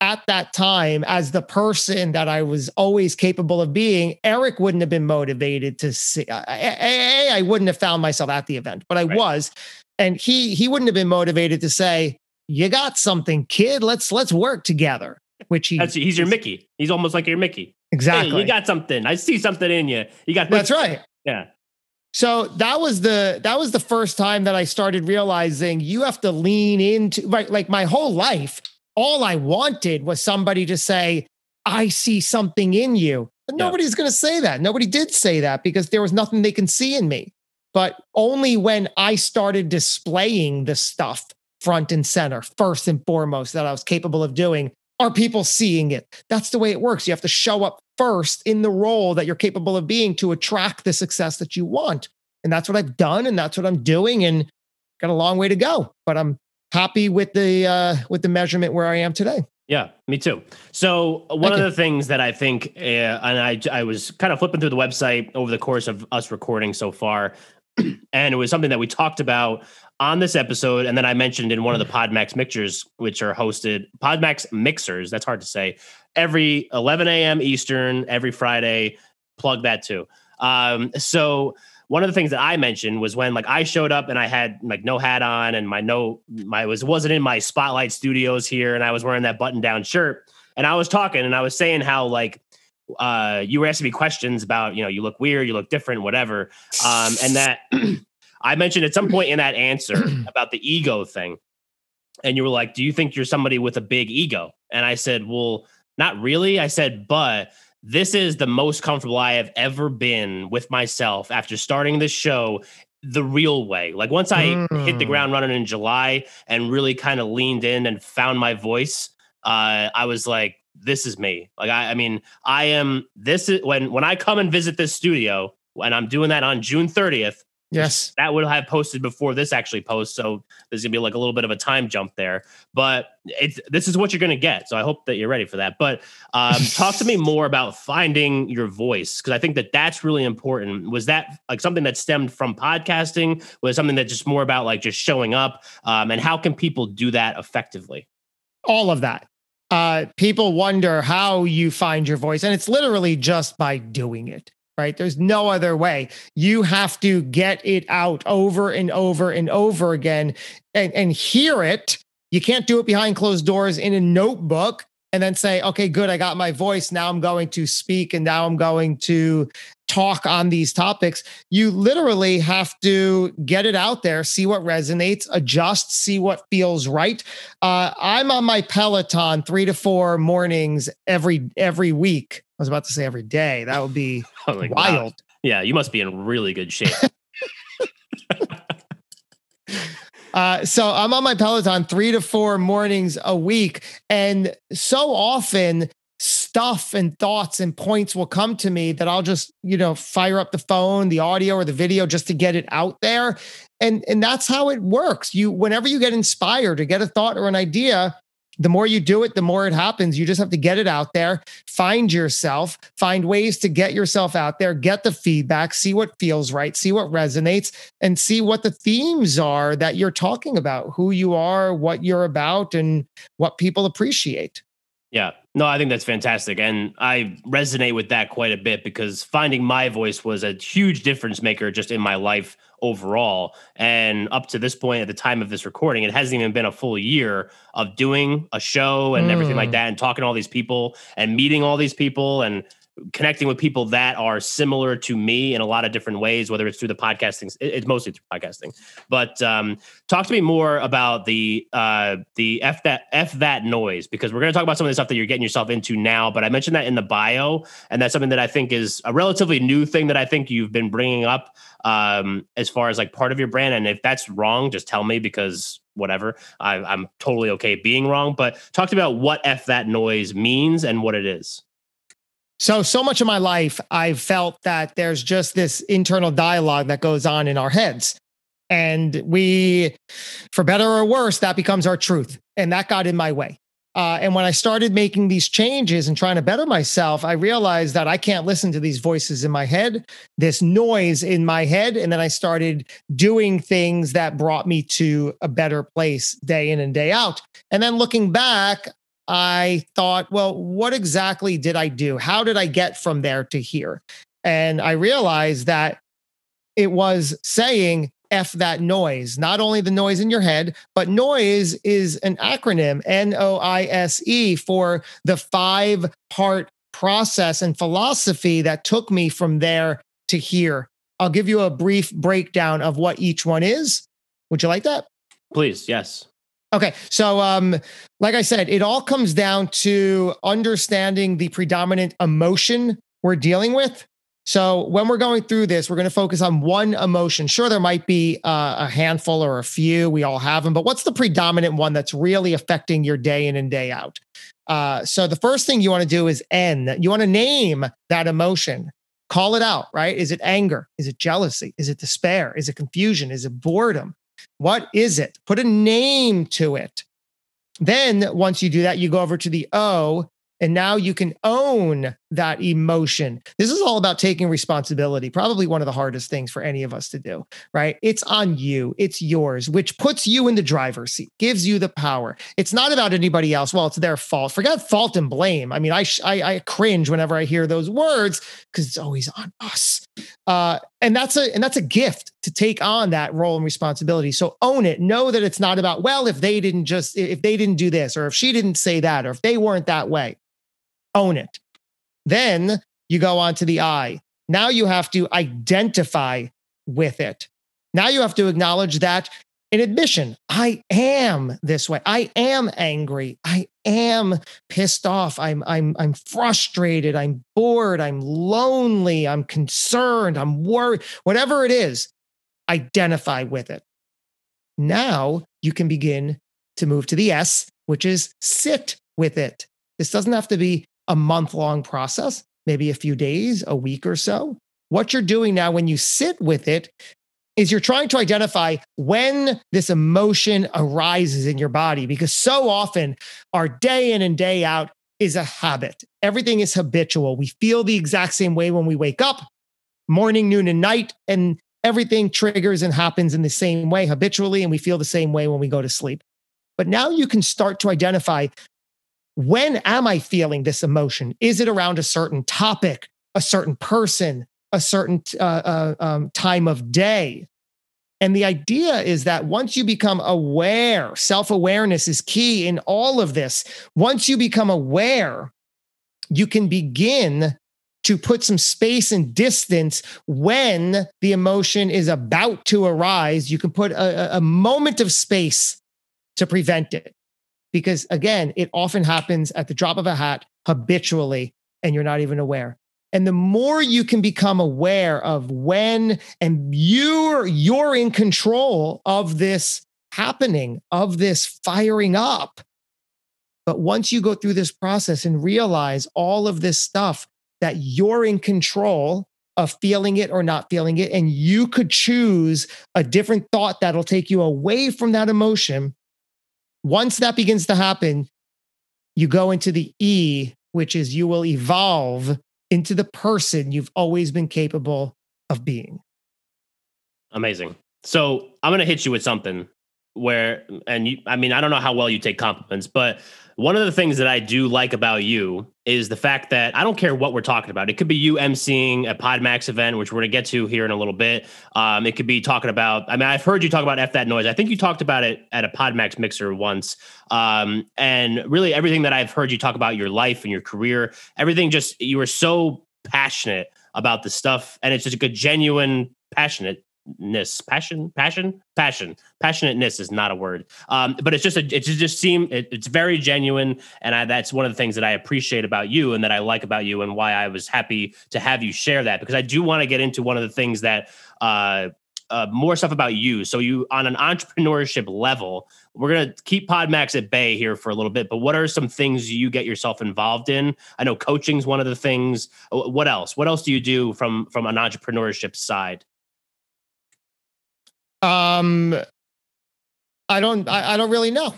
at that time as the person that I was always capable of being, Eric wouldn't have been motivated to see. I wouldn't have found myself at the event, but I right. was and he he wouldn't have been motivated to say, "You got something, kid. Let's let's work together." Which he That's, he's your Mickey. He's almost like your Mickey. Exactly. Hey, you got something. I see something in you. You got That's right. Yeah. So that was the that was the first time that I started realizing you have to lean into like my whole life all I wanted was somebody to say I see something in you. But nobody's going to say that. Nobody did say that because there was nothing they can see in me. But only when I started displaying the stuff front and center, first and foremost, that I was capable of doing, are people seeing it. That's the way it works. You have to show up first in the role that you're capable of being to attract the success that you want. And that's what I've done. And that's what I'm doing. And got a long way to go, but I'm happy with the uh, with the measurement where I am today. Yeah, me too. So one Thank of you. the things that I think, uh, and I I was kind of flipping through the website over the course of us recording so far, and it was something that we talked about on this episode. And then I mentioned in one of the Podmax mixers, which are hosted Podmax mixers. That's hard to say. Every 11 a.m. Eastern, every Friday. Plug that too. Um, so one of the things that I mentioned was when like I showed up and I had like no hat on and my no my was wasn't in my spotlight studios here and I was wearing that button down shirt and I was talking and I was saying how like uh, you were asking me questions about, you know, you look weird, you look different, whatever. Um, and that I mentioned at some point in that answer about the ego thing. And you were like, Do you think you're somebody with a big ego? And I said, Well, not really. I said, But this is the most comfortable I have ever been with myself after starting this show the real way. Like once I mm. hit the mm. ground running in July and really kind of leaned in and found my voice, uh, I was like, this is me. Like I, I mean, I am. This is when when I come and visit this studio, and I'm doing that on June 30th. Yes. That would have posted before this actually posts. So there's gonna be like a little bit of a time jump there. But it's this is what you're gonna get. So I hope that you're ready for that. But um, talk to me more about finding your voice because I think that that's really important. Was that like something that stemmed from podcasting? Was something that just more about like just showing up? Um, and how can people do that effectively? All of that. Uh, people wonder how you find your voice, and it's literally just by doing it right? There's no other way. You have to get it out over and over and over again and, and hear it. You can't do it behind closed doors in a notebook and then say, okay, good, I got my voice. Now I'm going to speak and now I'm going to talk on these topics. You literally have to get it out there, see what resonates, adjust, see what feels right. Uh, I'm on my Peloton three to four mornings every every week. I was about to say every day. That would be like, wild. Wow. Yeah, you must be in really good shape. Uh, so I'm on my Peloton three to four mornings a week. And so often stuff and thoughts and points will come to me that I'll just, you know, fire up the phone, the audio or the video just to get it out there. And and that's how it works. You whenever you get inspired to get a thought or an idea, the more you do it, the more it happens. You just have to get it out there, find yourself, find ways to get yourself out there, get the feedback, see what feels right, see what resonates, and see what the themes are that you're talking about, who you are, what you're about, and what people appreciate. Yeah. No, I think that's fantastic. And I resonate with that quite a bit because finding my voice was a huge difference maker just in my life overall. And up to this point, at the time of this recording, it hasn't even been a full year of doing a show and mm. everything like mm. that and talking to all these people and meeting all these people and connecting with people that are similar to me in a lot of different ways, whether it's through the podcasting, it's mostly through podcasting. But um, talk to me more about the uh, the f that f that noise because we're going to talk about some of the stuff that you're getting yourself into now. But I mentioned that in the bio, and that's something that I think is a relatively new thing that I think you've been bringing up um, as far as like part of your brand. And if that's wrong, just tell me because whatever. I, I'm totally okay being wrong. But talk to me about what f that noise means and what it is. So, so much of my life, I've felt that there's just this internal dialogue that goes on in our heads. And we, for better or worse, that becomes our truth. And that got in my way. Uh, and when I started making these changes and trying to better myself, I realized that I can't listen to these voices in my head, this noise in my head. And then I started doing things that brought me to a better place day in and day out. And then looking back, I thought, well, what exactly did I do? How did I get from there to here? And I realized that it was saying F that noise, not only the noise in your head, but noise is an acronym, N O I S E, for the five part process and philosophy that took me from there to here. I'll give you a brief breakdown of what each one is. Would you like that? Please, yes. Okay. So, um, like I said, it all comes down to understanding the predominant emotion we're dealing with. So, when we're going through this, we're going to focus on one emotion. Sure, there might be uh, a handful or a few. We all have them, but what's the predominant one that's really affecting your day in and day out? Uh, so, the first thing you want to do is N. You want to name that emotion. Call it out, right? Is it anger? Is it jealousy? Is it despair? Is it confusion? Is it boredom? What is it? Put a name to it. Then, once you do that, you go over to the O and now you can own that emotion. This is all about taking responsibility, probably one of the hardest things for any of us to do, right? It's on you, it's yours, which puts you in the driver's seat, gives you the power. It's not about anybody else. Well, it's their fault. Forget fault and blame. I mean, I, I, I cringe whenever I hear those words because it's always on us. Uh, and that's a and that's a gift to take on that role and responsibility. So own it. Know that it's not about well, if they didn't just if they didn't do this, or if she didn't say that, or if they weren't that way own it. Then you go on to the I. Now you have to identify with it. Now you have to acknowledge that in admission, I am this way. I am angry. I am pissed off. I'm I'm I'm frustrated. I'm bored. I'm lonely. I'm concerned. I'm worried. Whatever it is, identify with it. Now you can begin to move to the S, which is sit with it. This doesn't have to be a month long process, maybe a few days, a week or so. What you're doing now when you sit with it is you're trying to identify when this emotion arises in your body because so often our day in and day out is a habit. Everything is habitual. We feel the exact same way when we wake up, morning, noon, and night. And everything triggers and happens in the same way habitually. And we feel the same way when we go to sleep. But now you can start to identify when am I feeling this emotion? Is it around a certain topic, a certain person, a certain uh, uh, um, time of day? And the idea is that once you become aware, self awareness is key in all of this. Once you become aware, you can begin to put some space and distance when the emotion is about to arise. You can put a, a moment of space to prevent it. Because again, it often happens at the drop of a hat habitually, and you're not even aware. And the more you can become aware of when and you're you're in control of this happening, of this firing up. But once you go through this process and realize all of this stuff that you're in control of feeling it or not feeling it, and you could choose a different thought that'll take you away from that emotion. Once that begins to happen, you go into the E, which is you will evolve into the person you've always been capable of being. Amazing. So I'm going to hit you with something where, and you, I mean, I don't know how well you take compliments, but one of the things that I do like about you is the fact that I don't care what we're talking about. It could be you emceeing a PodMax event, which we're going to get to here in a little bit. Um, it could be talking about, I mean, I've heard you talk about F that noise. I think you talked about it at a PodMax mixer once. Um, and really everything that I've heard you talk about your life and your career, everything just, you were so passionate about the stuff. And it's just a good, genuine, passionate ness passion passion passion passionateness is not a word um but it's just a it just seem it, it's very genuine and I, that's one of the things that i appreciate about you and that i like about you and why i was happy to have you share that because i do want to get into one of the things that uh uh, more stuff about you. So you on an entrepreneurship level, we're gonna keep Podmax at bay here for a little bit. But what are some things you get yourself involved in? I know coaching's one of the things. What else? What else do you do from from an entrepreneurship side? Um, I don't. I, I don't really know.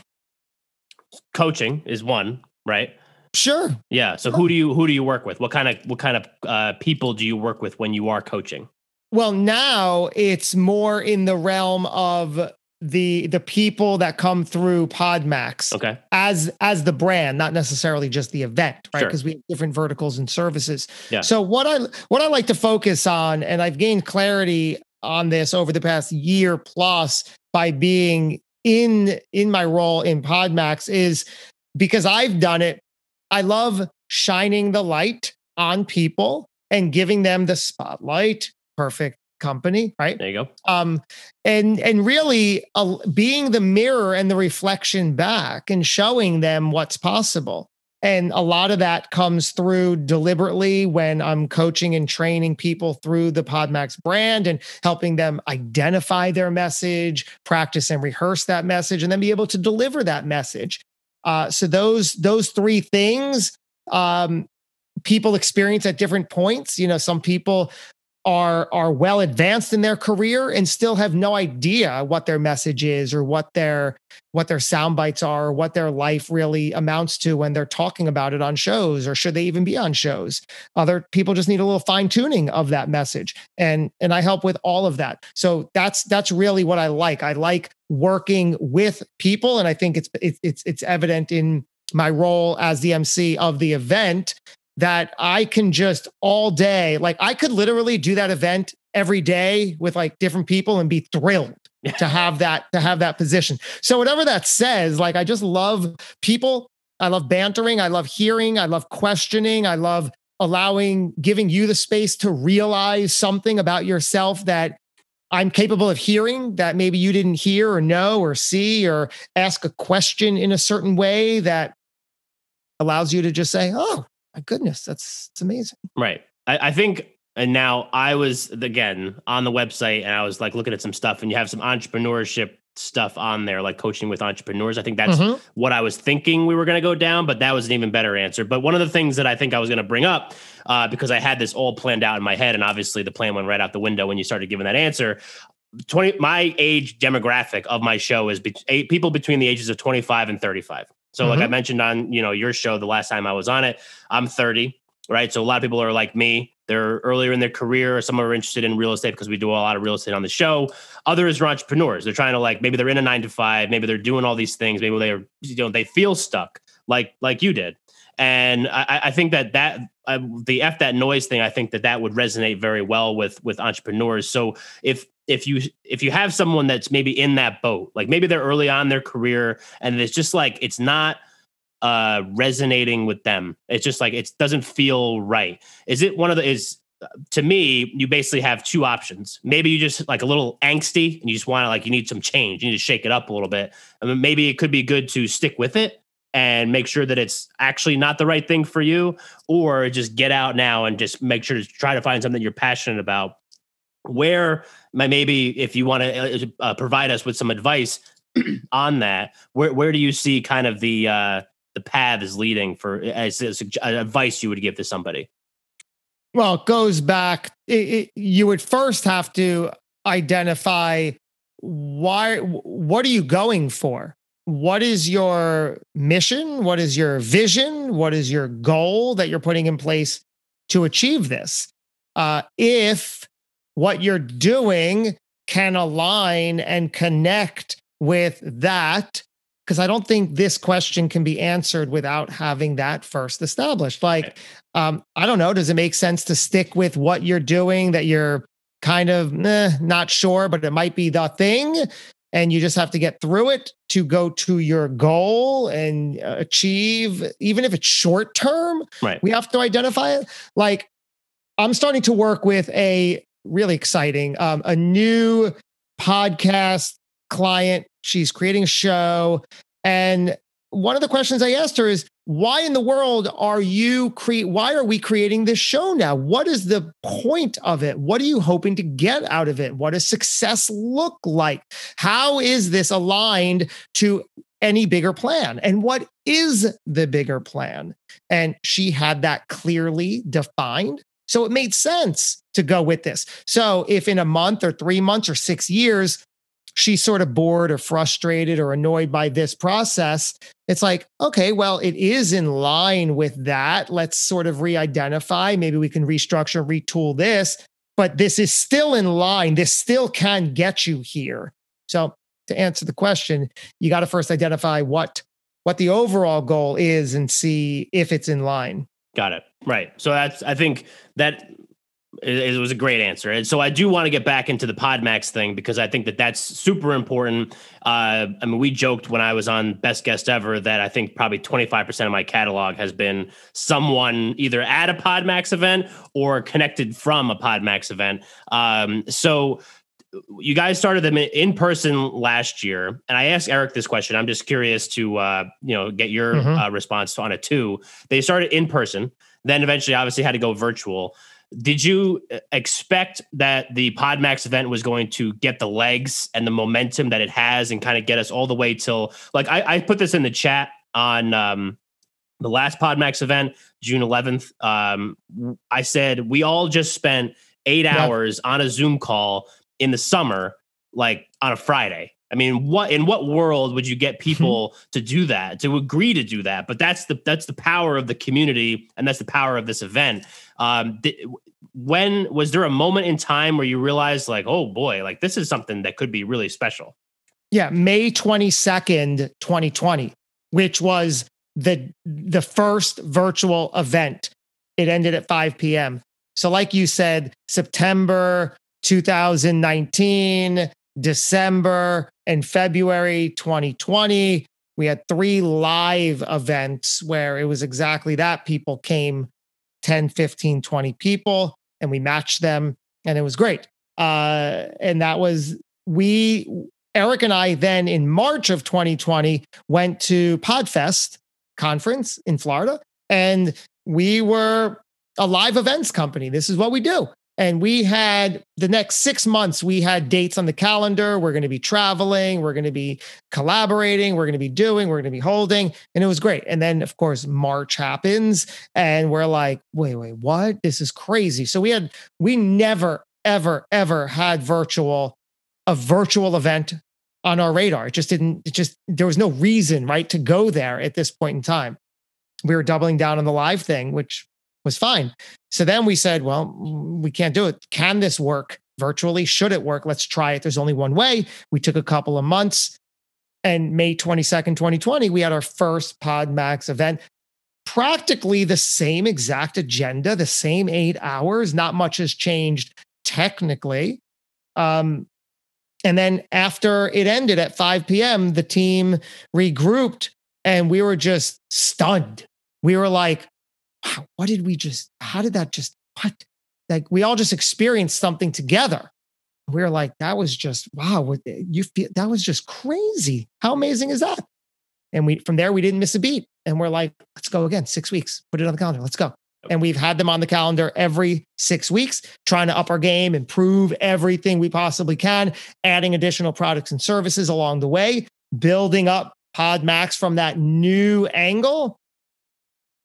Coaching is one, right? Sure. Yeah. So who do you who do you work with? What kind of what kind of uh, people do you work with when you are coaching? Well, now it's more in the realm of the the people that come through Podmax okay. as as the brand, not necessarily just the event, right? Because Sure. we have different verticals and services. Yeah. So what I what I like to focus on, and I've gained clarity on this over the past year plus by being in in my role in Podmax is because I've done it. I love shining the light on people and giving them the spotlight. Perfect company, right? There you go. um and and really uh, being the mirror and the reflection back and showing them what's possible and a lot of that comes through deliberately when i'm coaching and training people through the podmax brand and helping them identify their message practice and rehearse that message and then be able to deliver that message. Uh, so those those three things um, people experience at different points. You know some people are are well advanced in their career and still have no idea what their message is or what their what their sound bites are or what their life really amounts to when they're talking about it on shows or should they even be on shows. Other people just need a little fine tuning of that message and and I help with all of that. So that's that's really what I like. I like working with people and I think it's it's it's, it's evident in my role as the MC of the event that I can just all day, like I could literally do that event every day with like different people and be thrilled to have that to have that position. So whatever that says, like I just love people. I love bantering. I love hearing. I love questioning. I love allowing giving you the space to realize something about yourself that I'm capable of hearing that maybe you didn't hear or know or see or ask a question in a certain way that allows you to just say, "Oh, my goodness, that's it's amazing." Right. I, I think, and now I was again on the website and I was like looking at some stuff, and you have some entrepreneurship stuff on there, like coaching with entrepreneurs. I think that's Mhm. what I was thinking we were going to go down, but that was an even better answer. But one of the things that I think I was going to bring up, uh, because I had this all planned out in my head, and obviously the plan went right out the window when you started giving that answer. 20 my age demographic of my show is be, eight, people between the ages of 25 and 35 so mm-hmm. like i mentioned on you know your show the last time i was on it i'm 30 right? So a lot of people are like me. They're earlier in their career some are interested in real estate because we do a lot of real estate on the show. Others are entrepreneurs. They're trying to like maybe they're in a nine to five maybe they're doing all these things maybe they're you know they feel stuck like like you did. And I, I think that that uh, the f that noise thing, I think that that would resonate very well with with entrepreneurs. So if if you if you have someone that's maybe in that boat, like maybe they're early on their career, and it's just like it's not uh resonating with them. It's just like it doesn't feel right. Is it one of the is to me, you basically have two options. Maybe you just like a little angsty and you just want to like you need some change. You need to shake it up a little bit. I mean, maybe it could be good to stick with it and make sure that it's actually not the right thing for you, or just get out now and just make sure to try to find something you're passionate about. Where maybe if you want to uh, uh, provide us with some advice on that, where where do you see kind of the uh, the paths leading for as, as advice you would give to somebody? Well, it goes back. It, it, you would first have to identify why. What are you going for? what is your mission? What is your vision? What is your goal that you're putting in place to achieve this? Uh, if what you're doing can align and connect with that, because I don't think this question can be answered without having that first established. Like, um, I don't know, does it make sense to stick with what you're doing that you're kind of eh, not sure, but it might be the thing? and you just have to get through it to go to your goal and achieve even if it's short term right we have to identify it like i'm starting to work with a really exciting. Um, a new podcast client. She's creating a show. And one of the questions i asked her is why in the world are you create why are we creating this show now? What is the point of it? What are you hoping to get out of it? What does success look like? How is this aligned to any bigger plan? And what is the bigger plan? And she had that clearly defined so it made sense to go with this so if in a month or 3 months or 6 years she's sort of bored or frustrated or annoyed by this process, it's like, okay, well, it is in line with that. Let's sort of re identify. Maybe we can restructure, retool this, but this is still in line. This still can get you here. So, to answer the question, you got to first identify what what the overall goal is and see if it's in line. Got it. Right. So that's I think that it, was a great answer. And so I do want to get back into the Podmax thing because I think that that's super important. Uh, I mean, we joked when I was on Best Guest Ever that I think probably 25% of my catalog has been someone either at a Podmax event or connected from a Podmax event. Um, so you guys started them in person last year and i asked eric this question i'm just curious to uh, you know get your mm-hmm. uh, response on it too they started in person then eventually obviously had to go virtual did you uh, expect that the Podmax event was going to get the legs and the momentum that it has and kind of get us all the way till like I, I put this in the chat on um, the last Podmax event, June 11th. Um, I said we all just spent eight yeah. hours on a Zoom call in the summer, like on a Friday. I mean, what in what world would you get people to do that, to agree to do that? But that's the that's the power of the community, and that's the power of this event. Um, th- when was there a moment in time where you realized, like, oh boy, like this is something that could be really special? Yeah, May twenty second, twenty twenty, which was the the first virtual event. It ended at five p.m. So, like you said, September 2019 December and February 2020. We had three live events where it was exactly that. People came 10, 15, 20 people, and we matched them, and it was great. Uh, and that was, we, Eric and I then in March of 2020 went to Podfest conference in Florida, and we were a live events company. This is what we do. And we had the next six months, we had dates on the calendar. We're going to be traveling, we're going to be collaborating, we're going to be doing, we're going to be holding. And it was great. And then, of course, March happens, and we're like, wait, wait, what? This is crazy. So we had, we never, ever, ever had virtual a virtual event on our radar. It just didn't, it just, there was no reason, right, to go there at this point in time. We were doubling down on the live thing, which was fine. So then we said, well, we can't do it. Can this work virtually? Should it work? Let's try it. There's only one way. We took a couple of months. And May 22nd, 2020, we had our first PodMax event. Practically the same exact agenda, the same eight hours. Not much has changed technically. Um, and then after it ended at 5 p.m., the team regrouped and we were just stunned. We were like, wow, what did we just, how did that just, what? Like we all just experienced something together. We were like, that was just, wow, eh, you feel, that was just crazy. How amazing is that? And we, from there, we didn't miss a beat. And we're like, let's go again, six weeks, put it on the calendar, let's go. And we've had them on the calendar every six weeks, trying to up our game, improve everything we possibly can, adding additional products and services along the way, building up PodMax from that new angle.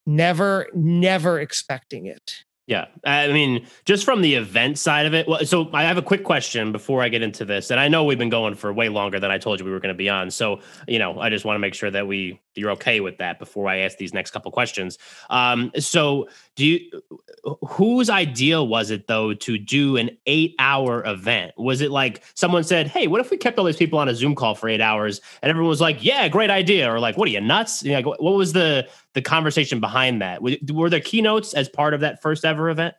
Never, never expecting it. Yeah. I mean, just from the event side of it. Well, so I have a quick question before I get into this. And I know we've been going for way longer than I told you we were going to be on. So, you know, I just want to make sure that we you're okay with that before I ask these next couple questions. Um, so do you whose idea was it though to do an eight hour event? Was it like someone said, Hey, what if we kept all these people on a Zoom call for eight hours? And everyone was like, Yeah, great idea. Or like, what are you nuts? You know, like, what was the the conversation behind that? Were there keynotes as part of that first ever event?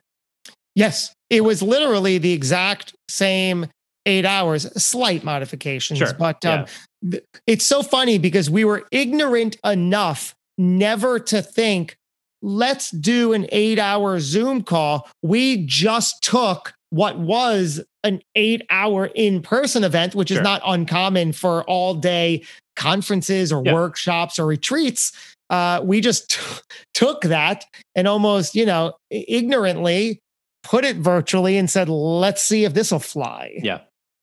Yes, it was literally the exact same eight hours, slight modifications. Sure. But um, yeah. it's so funny because we were ignorant enough never to think, let's do an eight hour Zoom call. We just took what was an eight hour in person event, which sure. is not uncommon for all day conferences or workshops or retreats uh, we just t- took that and almost, you know, ignorantly put it virtually and said, let's see if this will fly. Yeah.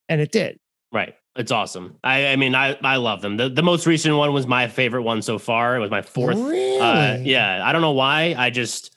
And it did. Right. It's awesome. I, I mean, I, I love them. The, the most recent one was my favorite one so far. It was my fourth. Really? Uh, yeah. I don't know why. I just,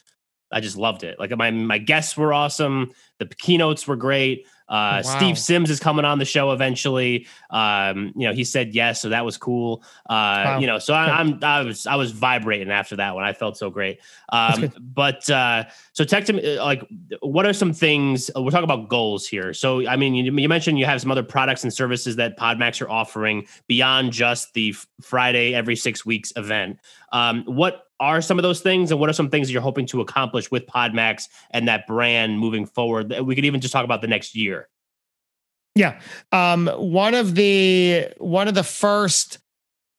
I just loved it. Like my, my guests were awesome. The keynotes were great. Uh, wow. Steve Sims is coming on the show eventually. Um, you know, he said yes, so that was cool. Uh, wow. You know, so I, am I was I was vibrating after that one. I felt so great. Um, but uh, so tech to me, uh, like, what are some things uh, we're talking about goals here? So I mean, you, you mentioned you have some other products and services that Podmax are offering beyond just the Friday every six weeks event. Um, what are some of those things, and what are some things you're hoping to accomplish with Podmax and that brand moving forward? We could even just talk about the next year. Yeah, um, one of the one of the first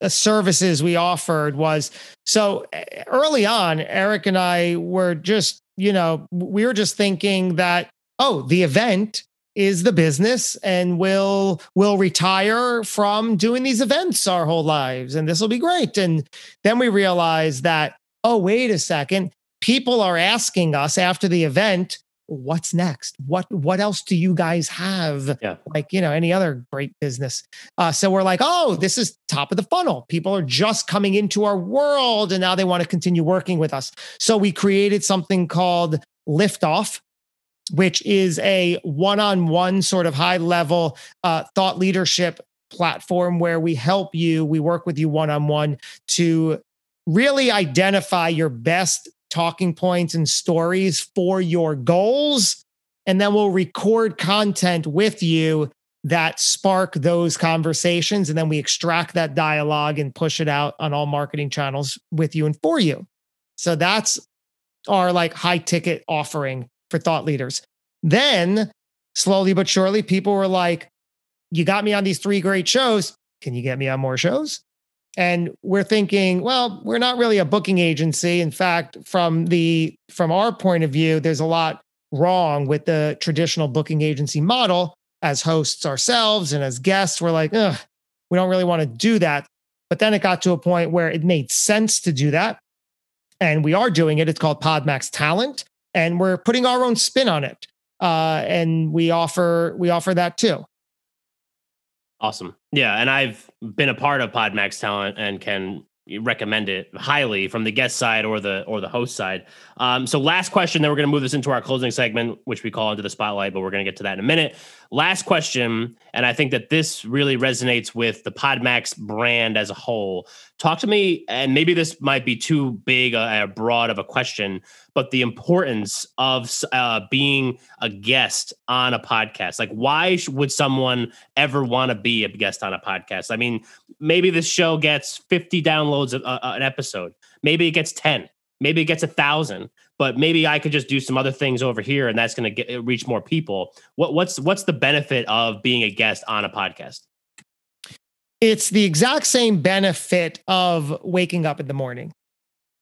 uh, services we offered was so eh, early on. Eric and I were just, you know, we were just thinking that oh, the event is the business and we'll we'll retire from doing these events our whole lives and this will be great. And then we realize that oh wait a second people are asking us after the event what's next? What what else do you guys have? Yeah. like you know any other great business. Uh, so we're like oh this is top of the funnel. People are just coming into our world and now they want to continue working with us. So we created something called liftoff which is a one on one sort of high level uh, thought leadership platform where we help you, we work with you one on one to really identify your best talking points and stories for your goals. And then we'll record content with you that spark those conversations. And then we extract that dialogue and push it out on all marketing channels with you and for you. So that's our like high ticket offering for thought leaders. Then, slowly but surely, people were like, You got me on these three great shows. Can you get me on more shows? And we're thinking, well, we're not really a booking agency. In fact, from the from our point of view, there's a lot wrong with the traditional booking agency model. As hosts ourselves and as guests, we're like, Ugh, we don't really want to do that. But then it got to a point where it made sense to do that. And we are doing it. It's called Podmax Talent and we're putting our own spin on it. Uh, and we offer we offer that too. Awesome. Yeah, and I've been a part of Podmax Talent and can recommend it highly from the guest side or the or the host side. Um, so last question, then we're going to move this into our closing segment, which we call into the spotlight, but we're going to get to that in a minute. last question, and I think that this really resonates with the Podmax brand as a whole. Talk to me, and maybe this might be too big, a, broad of a question, but the importance of uh, being a guest on a podcast. Like, why would someone ever want to be a guest on a podcast? I mean, maybe this show gets 50 downloads a, a, an episode, maybe it gets 10 maybe it gets a thousand but maybe i could just do some other things over here and that's going to get uh, reach more people. What, what's what's the benefit of being a guest on a podcast? It's the exact same benefit of waking up in the morning.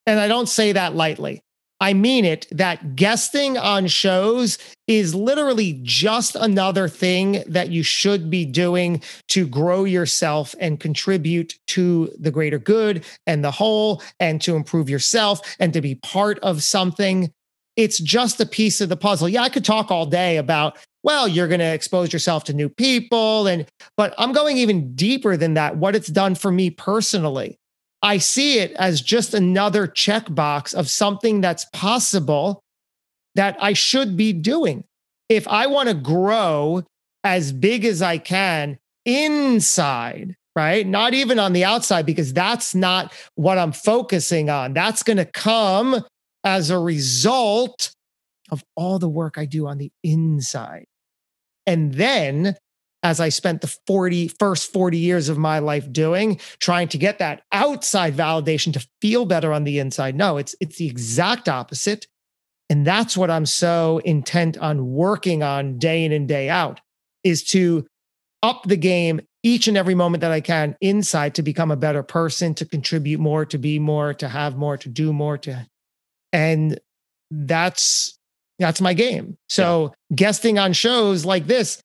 And i don't say that lightly I mean it that guesting on shows is literally just another thing that you should be doing to grow yourself and contribute to the greater good and the whole and to improve yourself and to be part of something. It's just a piece of the puzzle. Yeah, I could talk all day about well you're going to expose yourself to new people and but i'm going even deeper than that what it's done for me personally I see it as just another checkbox of something that's possible that I should be doing. If I want to grow as big as I can inside, right? Not even on the outside, because that's not what I'm focusing on. That's going to come as a result of all the work I do on the inside. And then as I spent the 40 first 40 years of my life doing, trying to get that outside validation to feel better on the inside. No, it's it's the exact opposite. And that's what I'm so intent on working on day in and day out is to up the game each and every moment that I can inside to become a better person, to contribute more, to be more, to have more, to do more, to and that's that's my game. So yeah. guesting on shows like this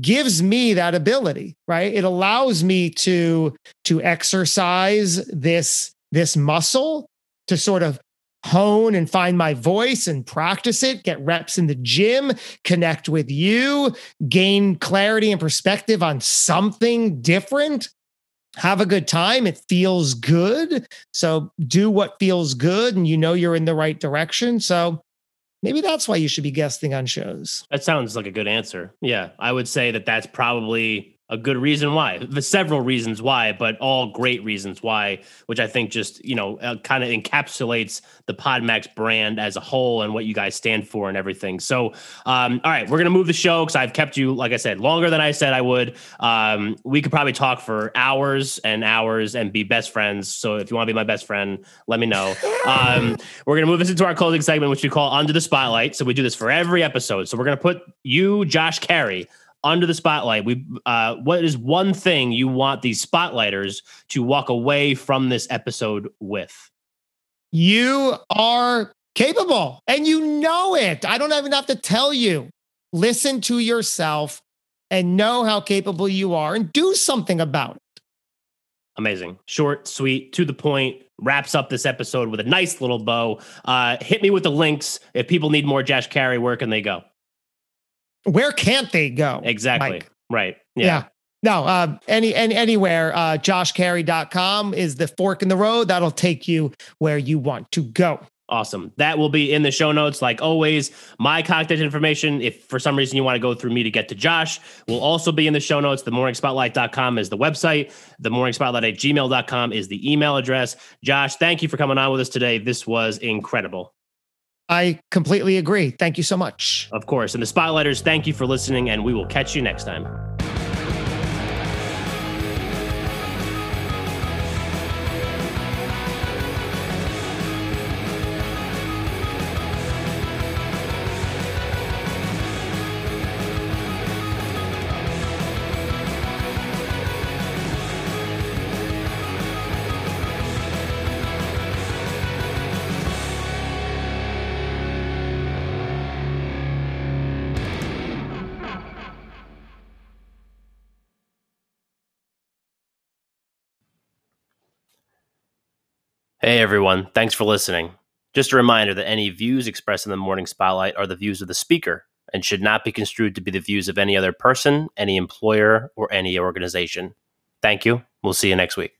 gives me that ability right? It allows me to to exercise this this muscle to sort of hone and find my voice and practice it get reps in the gym connect with you gain clarity and perspective on something different have a good time it feels good. So do what feels good and you know you're in the right direction. So maybe that's why you should be guesting on shows. That sounds like a good answer. Yeah, I would say that that's probably a good reason why. The several reasons why, but all great reasons why, which I think just you know uh, kind of encapsulates the Podmax brand as a whole and what you guys stand for and everything. So, um, all right, we're gonna move the show because I've kept you, like I said, longer than I said I would. Um, we could probably talk for hours and hours and be best friends. So, if you want to be my best friend, let me know. Um, we're gonna move this into our closing segment, which we call Under the Spotlight. So we do this for every episode. So we're gonna put you, Josh Cary under the spotlight. We uh, what is one thing you want these spotlighters to walk away from this episode with? You are capable and you know it. I don't even have to tell you. Listen to yourself and know how capable you are and do something about it. Amazing. Short, sweet, to the point. Wraps up this episode with a nice little bow. Uh, hit me with the links if people need more Josh Cary. Where can they go? Where can't they go? Exactly. Mike? Right. Yeah. yeah. No, uh, any, any anywhere. Uh, joshcary.com is the fork in the road. That'll take you where you want to go. Awesome. That will be in the show notes. Like always, my contact information, if for some reason you want to go through me to get to Josh, will also be in the show notes. The morningspotlight.com is the website. The morningspotlight at gmail.com is the email address. Josh, thank you for coming on with us today. This was incredible. I completely agree. Thank you so much. Of course. And the Spotlighters, thank you for listening, and we will catch you next time. Hey everyone, thanks for listening. Just a reminder that any views expressed in the morning spotlight are the views of the speaker and should not be construed to be the views of any other person, any employer, or any organization. Thank you. We'll see you next week.